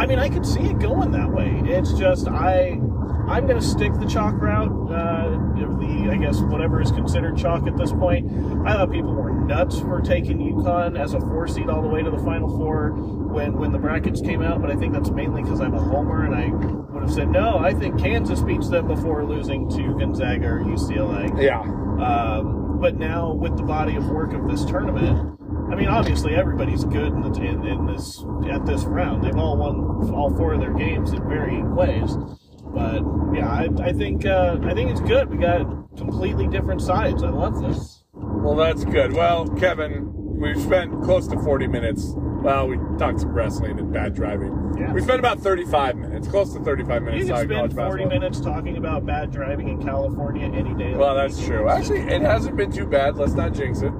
I mean, I could see it going that way. It's just I I'm going to stick the chalk route. Uh, the I guess whatever is considered chalk at this point. I thought people were nuts for taking UConn as a four seed all the way to the Final Four when when the brackets came out. But I think that's mainly because I'm a homer and I would have said no. I think Kansas beats them before losing to Gonzaga or UCLA. Yeah. Um, but now with the body of work of this tournament, I mean, obviously everybody's good in, the, in, in this at this round. They've all won all four of their games in varying ways. But yeah, I, I think uh, I think it's good. We got completely different sides. I love this. Well, that's good. Well, Kevin, we've spent close to 40 minutes well, we talked some wrestling and bad driving. Yeah. We spent about 35 minutes, close to 35 minutes You can talking spend 40 basketball. minutes talking about bad driving in California any day. Well, that's true. Actually, it hasn't been too bad. Let's not jinx it.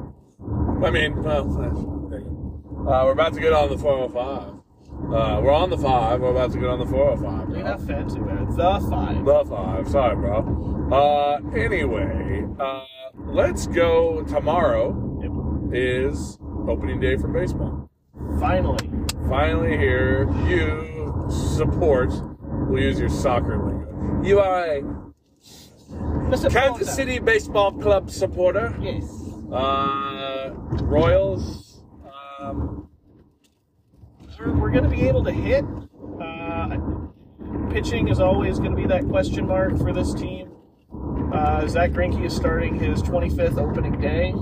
I mean, well, uh, we're about to get on the 405. Uh, we're on the five. We're about to get on the 405. You're bro. not fancy it. The five. The five. Sorry, bro. Uh, anyway, uh, let's go. Tomorrow Yep. is opening day for baseball. Finally. Finally here. You support. We'll use your soccer lingo. You are a. Kansas City Baseball Club supporter. Yes. Uh, Royals. Um, We're, we're going to be able to hit. Uh, pitching is always going to be that question mark for this team. Uh, Zack Greinke is starting his 25th opening day.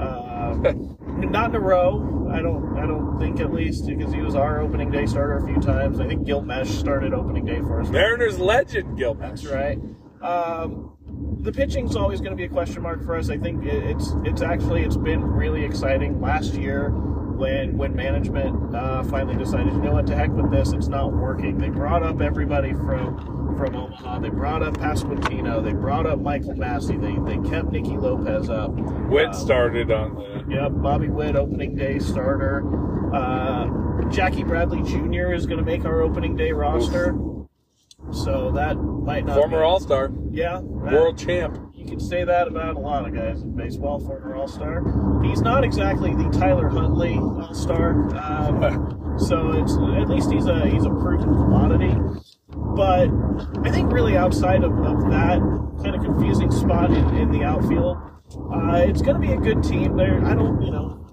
Um, not in a row. I don't. I don't think at least because he was our opening day starter a few times. I think Gil Meche started opening day for us. Mariners legend Gil That's right. Um, the pitching's always going to be a question mark for us. I think it's it's actually it's been really exciting. Last year, when when management uh, finally decided, you know what, to heck with this, it's not working. They brought up everybody from from Omaha. They brought up Pasquantino. They brought up Michael Massey. They they kept Nicky Lopez up. Witt Um, started on the. Yep, Bobby Witt, opening day starter. Uh, Jackie Bradley Jr. is going to make our opening day roster. So that might not Former All Star, yeah, that- world champ. Can say that about a lot of guys in baseball. Former All Star. He's not exactly the Tyler Huntley All Star, um, so it's at least he's a he's a proven commodity. But I think really outside of, of that kind of confusing spot in, in the outfield, uh, it's going to be a good team. There, I don't, you know,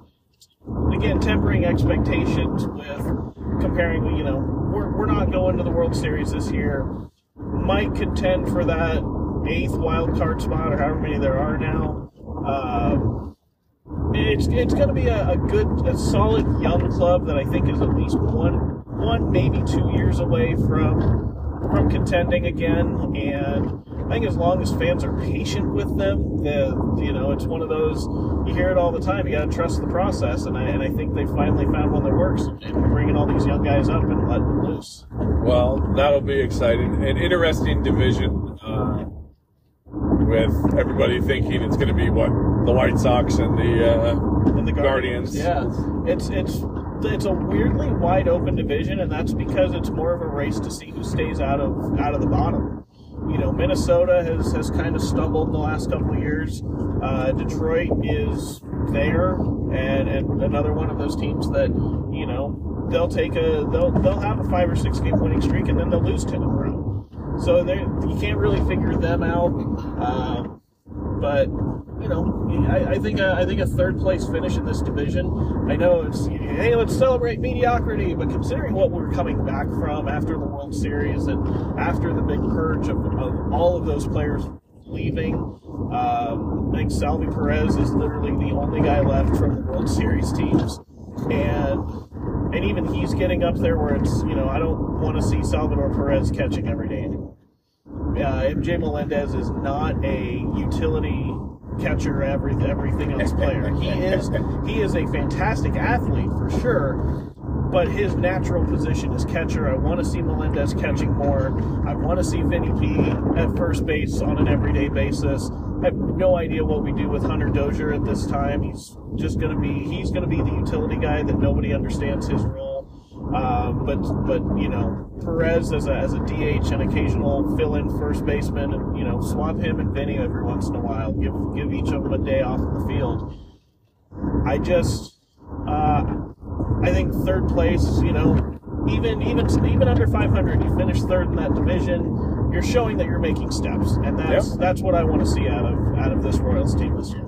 again tempering expectations with comparing. You know, we're we're not going to the World Series this year. Might contend for that eighth wild card spot or however many there are now. Um, it's it's going to be a, a good, a solid young club that I think is at least one one maybe two years away from from contending again. And I think as long as fans are patient with them, the you know it's one of those you hear it all the time. You got to trust the process, and I and I think they finally found one that works. And bringing all these young guys up and letting them loose. Well, that'll be exciting. An interesting division uh, with everybody thinking it's going to be what the White Sox and the uh, and the Guardians. Yeah, it's it's it's a weirdly wide open division, and that's because it's more of a race to see who stays out of out of the bottom. You know, Minnesota has has kind of stumbled in the last couple of years. Uh, Detroit is there, and and another one of those teams that you know they'll take a they'll they'll have a five or six game winning streak, and then they'll lose ten in a row. So you can't really figure them out. Um, but you know, I, I think a, I think a third place finish in this division. I know it's hey, let's celebrate mediocrity, but considering what we're coming back from after the World Series and after the big purge of, of all of those players leaving, um, I think Salvy Perez is literally the only guy left from the World Series teams, and and even he's getting up there where it's you know I don't want to see Salvador Perez catching every day anymore. Uh, MJ Melendez is not a utility catcher, every, everything else player. He is he is a fantastic athlete for sure, but his natural position is catcher. I want to see Melendez catching more. I want to see Vinny P at first base on an everyday basis. I have no idea what we do with Hunter Dozier at this time. He's just going to be he's going to be the utility guy that nobody understands his role. Um, but but you know Perez as a as a DH and occasional fill in first baseman and you know swap him and Vinny every once in a while. Give give each of them a day off the field. I just uh, I think third place. You know even even even under 500, you finish third in that division. You're showing that you're making steps, and that's Yep. that's what I want to see out of out of this Royals team this year.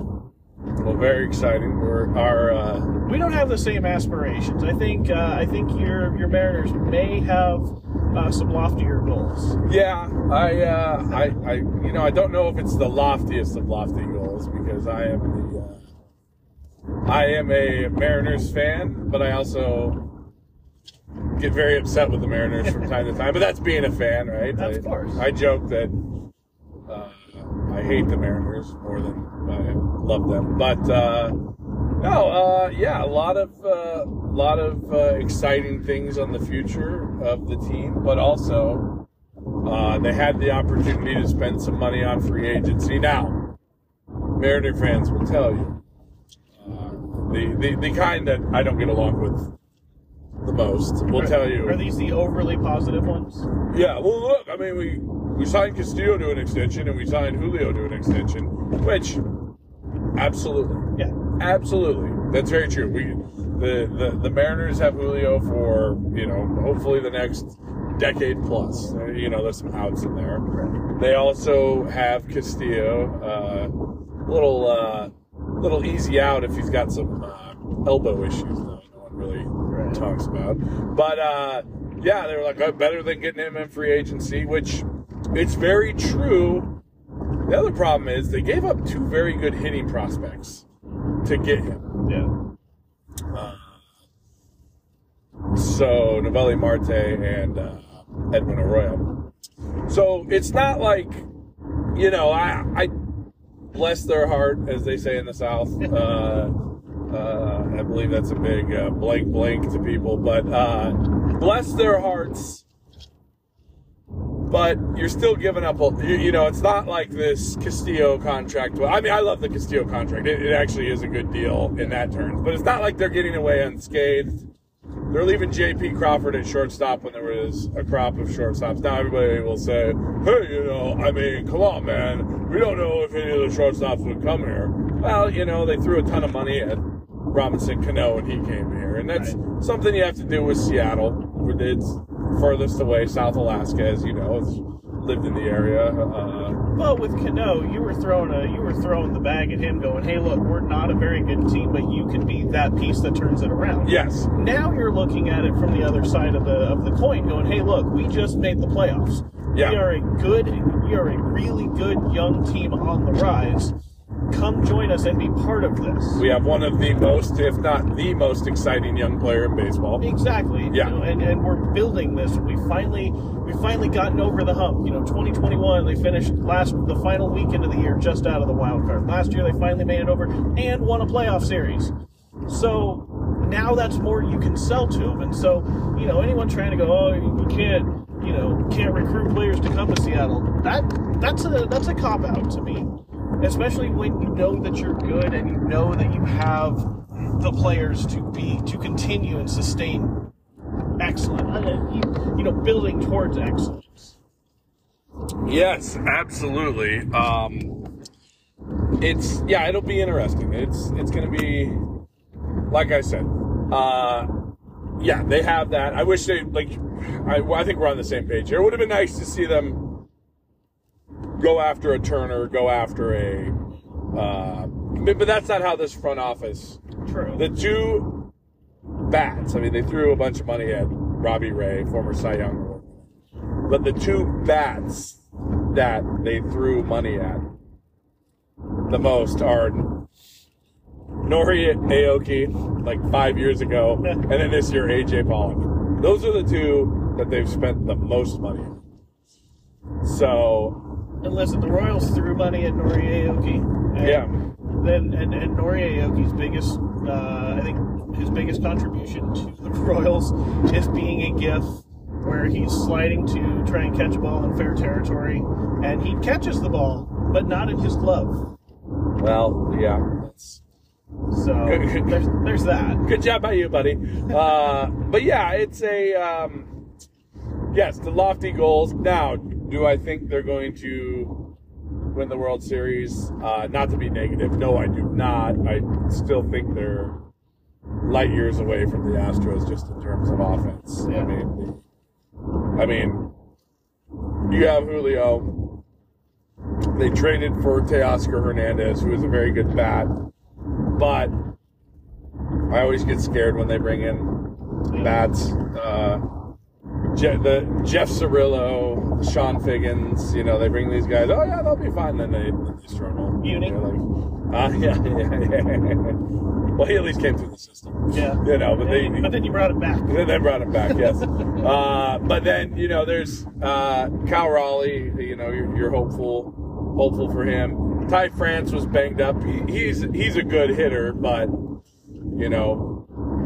well, very exciting. We're our uh, we don't have the same aspirations. I think uh, I think your your Mariners may have uh, some loftier goals. yeah. I uh, I I you know I don't know if it's the loftiest of lofty goals because I am the uh, I am a Mariners fan, but I also get very upset with the Mariners from time to time. But that's being a fan, right? Of I, course. I joke that uh, I hate the Mariners more than I love them. But uh, No, uh, yeah, a lot of uh, lot of uh, exciting things on the future of the team, but also uh, they had the opportunity to spend some money on free agency. Now, Mariner fans will tell you uh, the, the the kind that I don't get along with the most We'll tell you. Are these the overly positive ones? Yeah, well, look, I mean, we we signed Castillo to an extension and we signed Julio to an extension, which absolutely, Yeah. absolutely, that's very true. We the the, the Mariners have Julio for you know hopefully the next decade plus. You know, there's some outs in there. They also have Castillo, uh, little uh, little easy out if he's got some uh, elbow issues. Though no one really Talks about. But uh, yeah, they were like, oh, better than getting him in free agency, which it's very true. The other problem is they gave up two very good hitting prospects to get him. Yeah. So Noelvi Marte and uh, Edwin Arroyo. So it's not like, you know, I, I bless their heart, as they say in the South. Uh, uh, I believe that's a big uh, blank blank to people, but uh, bless their hearts. But you're still giving up. You, you know, it's not like this Castillo contract. I mean, I love the Castillo contract. It, it actually is a good deal in that terms. But it's not like they're getting away unscathed. They're leaving J.P. Crawford at shortstop when there was a crop of shortstops. Now everybody will say, "Hey, you know, I mean, come on, man. We don't know if any of the shortstops would come here." Well, you know, they threw a ton of money at Robinson Cano when he came here, and that's something you have to do with Seattle. It's furthest away, South Alaska, as you know. It's lived in the area. Uh, But with Cano, you were throwing a you were throwing the bag at him, going, "Hey, look, we're not a very good team, but you can be that piece that turns it around." yes, Now you're looking at it from the other side of the of the coin, going, "Hey, look, we just made the playoffs. Yeah. We are a good, we are a really good young team on the rise. Come join us and be part of this." we have one of the most, if not the most, exciting young player in baseball. Exactly. Yeah. You know, and, and we're building this. We finally we finally gotten over the hump. You know, 2021 they finished last the final weekend of the year just out of the wild card. Last year they finally made it over and won a playoff series. So now that's more you can sell to them. And so you know anyone trying to go, oh, you can't you know can't recruit players to come to Seattle. That that's a that's a cop out to me. Especially when you know that you're good and you know that you have the players to be to continue and sustain excellent. uh, You, know, building towards excellence. Yes, absolutely. Um, it's yeah, it'll be interesting. It's it's gonna be like I said. Uh, yeah, they have that. I wish they like. I, I think we're on the same page here. It would have been nice to see them go after a Turner, go after a. Uh, but but that's not how this front office True. the two bats, I mean, they threw a bunch of money at Robbie Ray, former Cy Young But the two bats that they threw money at the most are Nori Aoki, like five years ago, and then this year AJ Pollock. Those are the two that they've spent the most money on. So, and listen, the Royals threw money at Nori Aoki. And Yeah. Then and, and Nori Aoki's biggest, uh, I think, his biggest contribution to the Royals is being a GIF where he's sliding to try and catch a ball in fair territory, and he catches the ball, but not in his glove. well, yeah. That's, So there's, there's that. Good job by you, buddy. Uh, but yeah, it's a um, yes, the lofty goals. Now, do I think they're going to win the World Series? Uh, not to be negative, no, I do not. I still think they're light years away from the Astros, just in terms of offense. I mean, I mean, you have Julio. They traded for Teoscar Hernandez, who is a very good bat, but I always get scared when they bring in bats. Uh, Je- the Jeff Cirillo, Chone Figgins, you know, they bring these guys. Oh yeah, they'll be fine. Then they, then they struggle. Uni. They're like, uh, yeah, yeah, yeah. well, he at least came through the system. Yeah. You know, but they but then you brought him back. then they brought him back, yes. uh, but then you know, there's uh, Cal Raleigh. You know, you're, you're hopeful, hopeful for him. Ty France was banged up. He, he's he's a good hitter, but You know,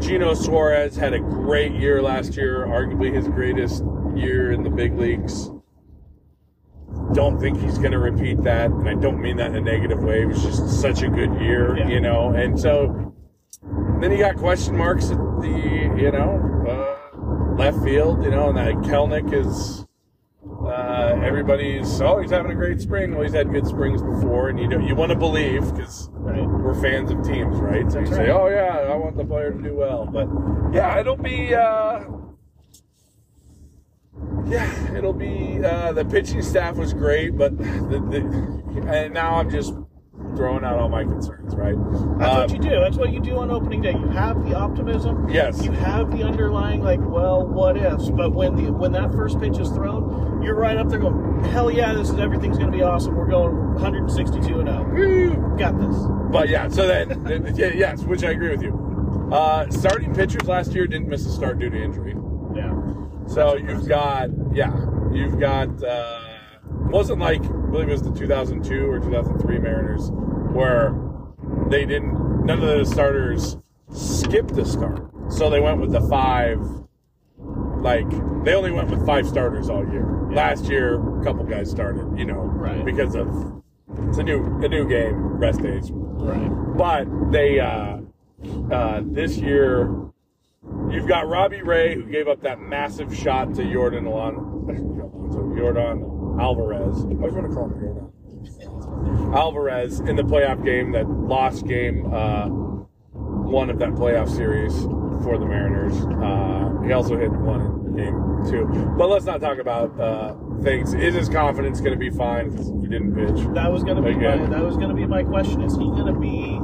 Geno Suarez had a great year last year, arguably his greatest year in the big leagues. Don't think he's going to repeat that, and I don't mean that in a negative way. It was just such a good year, Yeah. you know. And so then you got question marks at the, you know, uh, left field, you know, and that Kelenic is. Uh, everybody's oh he's having a great spring. Well, he's had good springs before, and you don't, you want to believe because Right. we're fans of teams, right? So That's you say, "Oh yeah, I want the player to do well," but yeah, it'll be uh, yeah, it'll be uh, the pitching staff was great, but the, the and now I'm just throwing out all my concerns, right? That's Uh, what you do. That's what you do on opening day. You have the optimism. Yes. You have the underlying like, well, what ifs? But when the when that first pitch is thrown, you're right up there going, hell yeah, this is everything's going to be awesome. We're going 162 and 0. Woo! Got this. But yeah, so then yes, which I agree with you. Uh, starting pitchers last year didn't miss a start due to injury. Yeah. So you've got, yeah, you've got, uh, wasn't like, I believe it was the 2002 or 2003 Mariners where they didn't, none of the starters skipped a start. So they went with the five, like, they only went with five starters all year. Last year, a couple guys started, you know, Right. because of, it's a new, a new game, rest days. Right. But they, uh, uh, this year, you've got Robbie Ray, who gave up that massive shot to Jordan Alon, to Jordan Alvarez. I always want to call him Jordan. Alvarez in the playoff game, that lost game, uh, one of that playoff series for the Mariners. Uh, he also hit one in game two. But let's not talk about uh, things. Is his confidence going to be fine because he didn't pitch? That was going to be my, that was going to be my question. Is he going to be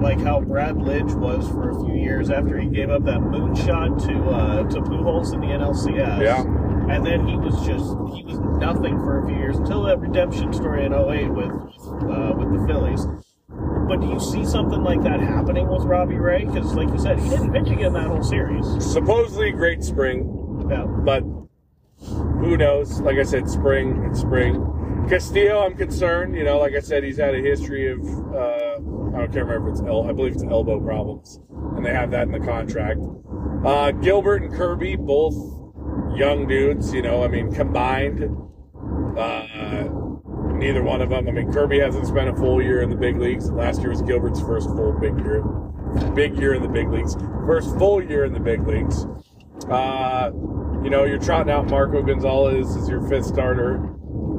like how Brad Lidge was for a few years after he gave up that moonshot to uh, to Pujols in the NLCS? Yeah. And then he was just he was nothing for a few years until that redemption story in 08 with uh, with the Phillies. But do you see something like that happening with Robbie Ray? Because, like you said, he didn't pitch again that whole series. Supposedly great spring, Yeah. but who knows? Like I said, spring, it's spring. Castillo, I'm concerned. You know, like I said, he's had a history of, uh, I don't remember if it's, el- I believe it's elbow problems, and they have that in the contract. Uh, Gilbert and Kirby, both young dudes, you know, I mean, combined, uh, neither one of them. I mean, Kirby hasn't spent a full year in the big leagues. Last year was Gilbert's first full big year, big year in the big leagues, first full year in the big leagues. Uh, you know, you're trotting out Marco Gonzalez as your fifth starter.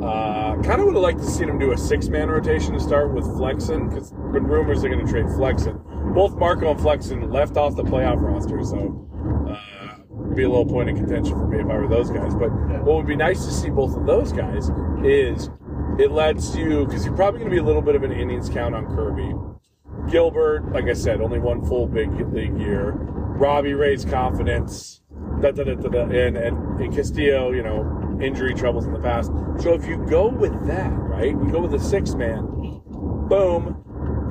Uh, kind of would have liked to see him do a six-man rotation to start with Flexen, because been rumors they're going to trade Flexen. Both Marco and Flexen left off the playoff roster, so uh, be a little point of contention for me if I were those guys. But what would be nice to see both of those guys is it lets you because you're probably going to be a little bit of an innings count on Kirby. Gilbert, like I said, only one full big league year. Robbie Ray's confidence, da, da, da, and, and, and Castillo, you know, injury troubles in the past. So if you go with that, right, you go with a six man, boom.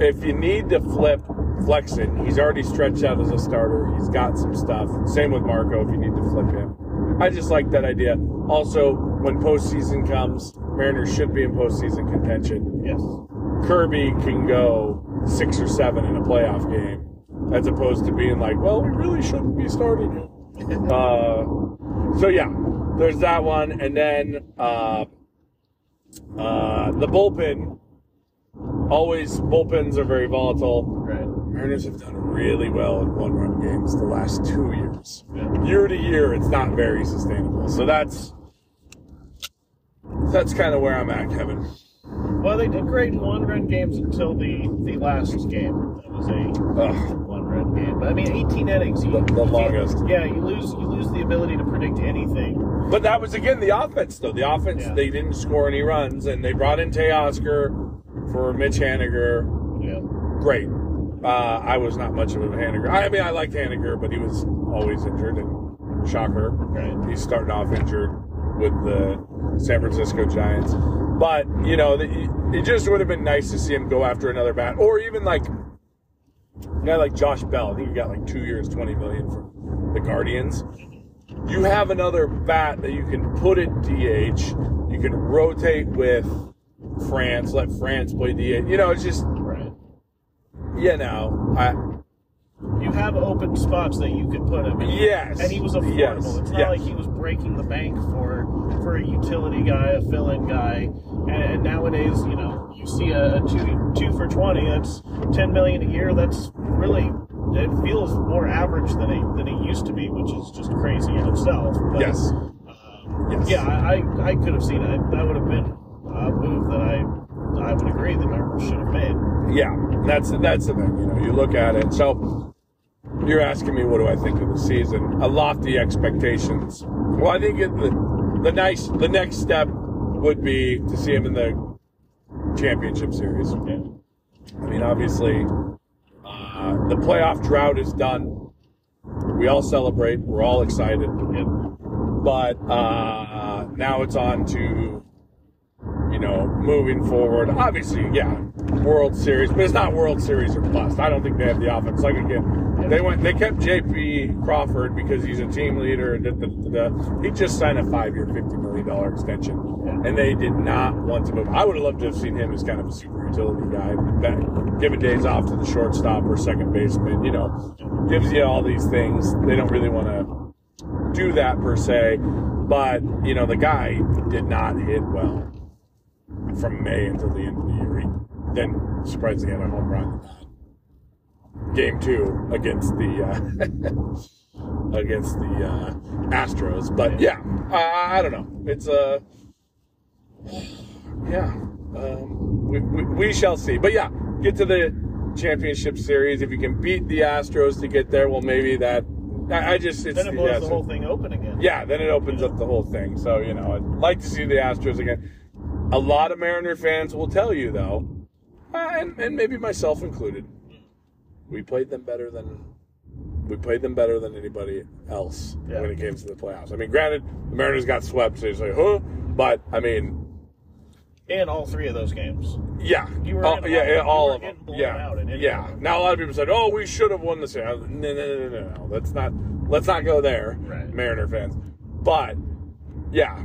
If you need to flip Flexen, he's already stretched out as a starter. He's got some stuff. Same with Marco if you need to flip him. I just like that idea. Also, when postseason comes, Mariners should be in postseason contention. Yes. Kirby can go six or seven in a playoff game, as opposed to being like, well, we really shouldn't be starting him. uh, so yeah, there's that one, and then uh, uh, the bullpen. Always bullpens are very volatile. Right. Mariners have done really well in one-run games the last two years. Yeah. Year to year, it's not very sustainable. So that's that's kind of where I'm at, Kevin. Well, they did great in one-run games until the the last game. That was a Ugh. one-run game. But I mean, 18 innings. You, The- the longest. Yeah, you lose you lose the ability to predict anything. But that was again the offense, though. The offense, Yeah. they didn't score any runs, and they brought in Teoscar for Mitch Haniger. Yeah. Great. Uh, I was not much of a Haniger. I mean, I liked Haniger, but he was always injured, and shocker. Right. He's starting off injured with the San Francisco Giants. But, you know, the, it just would have been nice to see him go after another bat. Or even like a guy like Josh Bell. I think he got like two years, 20 million from the Guardians. You have another bat that you can put at DH. You can rotate with France, let France play DH. You know, it's just Right. you know, I you have open spots that you could put him in. Yes. And he was affordable. Yes. It's not Yes. like he was breaking the bank for for a utility guy, a fill-in guy. And, and nowadays, you know, you see a, a two two for twenty. That's ten million a year. That's really it feels more average than it than it used to be, which is just crazy in itself. But, yes. um, Yes. yeah, I, I I could have seen it. That would have been a move that I I would agree the Mariners should have made. Yeah, that's that's the thing. You know, you look at it. So you're asking me, what do I think of the season? A lofty expectations. Well, I think it, the the nice the next step would be to see him in the championship series. Yeah. I mean, obviously, uh, the playoff drought is done. We all celebrate. We're all excited. Yep. But uh, now it's on to, know, moving forward. Obviously, yeah, World Series, but it's not World Series or bust. I don't think they have the offense. Like again, they went, they kept J.P. Crawford because he's a team leader. and da- da- da. He just signed a five-year, fifty million dollar extension, and they did not want to move. I would have loved to have seen him as kind of a super utility guy, that, giving days off to the shortstop or second baseman. You know, gives you all these things. They don't really want to do that per se, but you know the guy did not hit well from May until the end of the year. He then surprisingly had a home run in uh, game two against the uh, against the uh, Astros. But yeah, I, I don't know. It's a yeah. Um, we, we, we shall see. But yeah, get to the championship series. If you can beat the Astros to get there, well, maybe that. I, I just it's Then it blows yeah, the so- whole thing open again. yeah, then it opens up the whole thing. So, you know, I'd like to see the Astros again. A lot of Mariner fans will tell you, though, uh, and, and maybe myself included, we played them better than we played them better than anybody else Yeah. when it came to the playoffs. I mean, granted, the Mariners got swept, so you say, huh? But I mean, In all three of those games. yeah, You were all, in yeah, all- yeah, all of them. Yeah, out in any yeah. of them. Now a lot of people said, "Oh, we should have won the series." I was like, No, no, no, no, no. Let's not. Let's not go there, Right. Mariner fans. But yeah,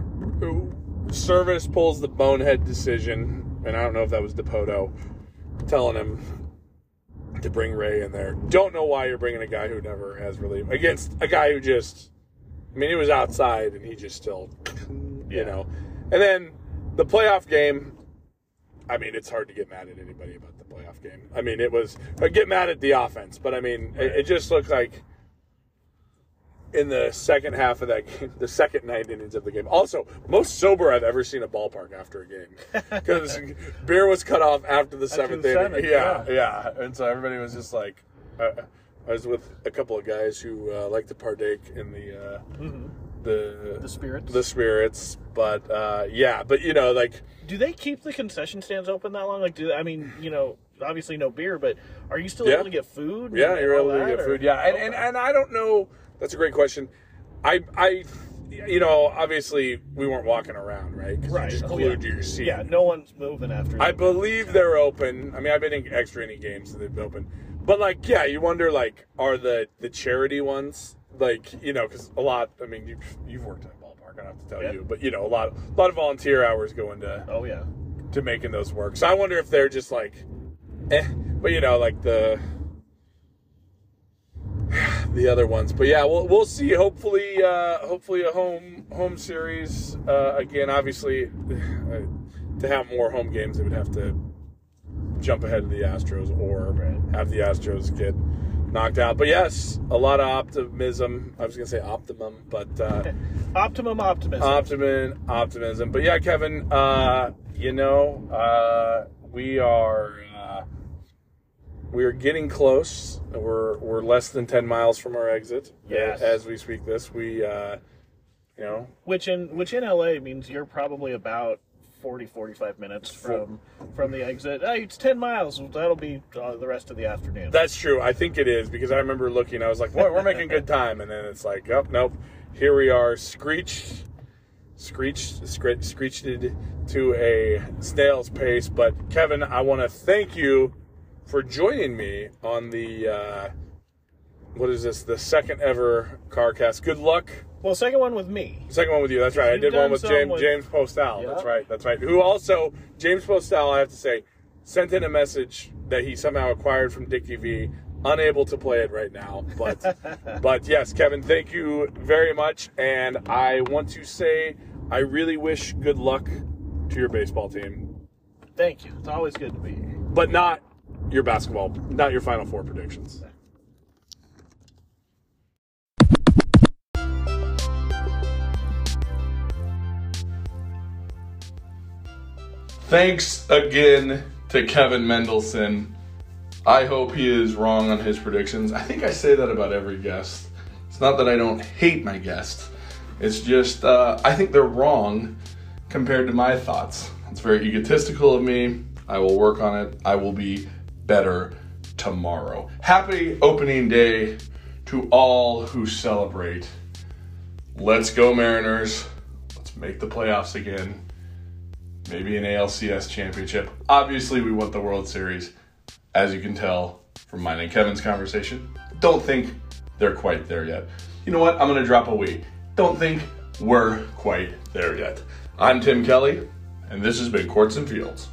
Servais pulls the bonehead decision, and I don't know if that was Dipoto telling him to bring Ray in there. Don't know why you're bringing a guy who never has relief against a guy who just. I mean, he was outside, and he just still, you know. And then the playoff game. I mean, it's hard to get mad at anybody about the playoff game. I mean, it was I get mad at the offense, but I mean, it, it just looked like in the second half of that game, the second nine innings of the game. Also, most sober I've ever seen a ballpark after a game because beer was cut off after the seventh the inning. seventh, yeah, yeah. yeah, and so everybody was just like. Uh, I was with a couple of guys who uh, like to partake in the uh, the The spirits. the spirits, but uh, yeah, but you know, like Do they keep the concession stands open that long? Like, do I mean, you know, obviously no beer, but are you still Yeah. able to get food? Yeah, you're able to get or- food. Yeah, and, and and I don't know. That's a great question. I I you know obviously we weren't walking around right 'Cause Right. You just Oh, glued yeah. to your seat. Yeah, no one's moving after. I believe they're open. I mean, I've been in extra inning games, so they've been open. But like, yeah, you wonder like, are the the charity ones like you know because a lot. I mean, you've you've worked at a ballpark. I don't have to tell Yeah. you, but you know a lot a lot of volunteer hours go into Oh yeah. to making those work. So I wonder if they're just like, eh. But you know, like the the other ones. But yeah, we'll we'll see. Hopefully, uh, hopefully a home home series uh, again. Obviously, uh, to have more home games, they would have to jump ahead of the Astros or Right. have the Astros get knocked out. But yes, a lot of optimism. I was gonna say optimum, but. Uh, Optimum optimism. optimism optimism but yeah kevin uh you know uh we are uh we are getting close we're we're less than 10 miles from our exit Yes. as we speak this we uh you know which in which in LA means you're probably about 40 45 minutes from from the exit. It's 10 miles. That'll be uh, the rest of the afternoon. that's true i think it is because i remember looking i was like boy we're making good time and then it's like oh nope here we are screeched screeched scre- screeched to a snail's pace but kevin i want to thank you for joining me on the uh what is this the second ever carcast good luck well, second one with me. second one with you that's right i did one with james with- james postal that's right that's right who also james postal i have to say sent in a message that he somehow acquired from dickie v unable to play it right now. But but yes, Kevin, thank you very much. And I want to say I really wish good luck to your baseball team, Thank you. It's always good to be here. but not your basketball, not your Final Four predictions. Thanks again to Kevin Mendelsohn. I hope he is wrong on his predictions. I think I say that about every guest. It's not that I don't hate my guests, it's just uh, I think they're wrong compared to my thoughts. It's very egotistical of me. I will work on it. I will be better tomorrow. Happy opening day to all who celebrate. Let's go, Mariners. Let's make the playoffs again maybe an ALCS championship. Obviously, we want the World Series, as you can tell from mine and Kevin's conversation. Don't think they're quite there yet. You know what? I'm going to drop a we. Don't think we're quite there yet. I'm Tim Kelly, and this has been Courts and Fields.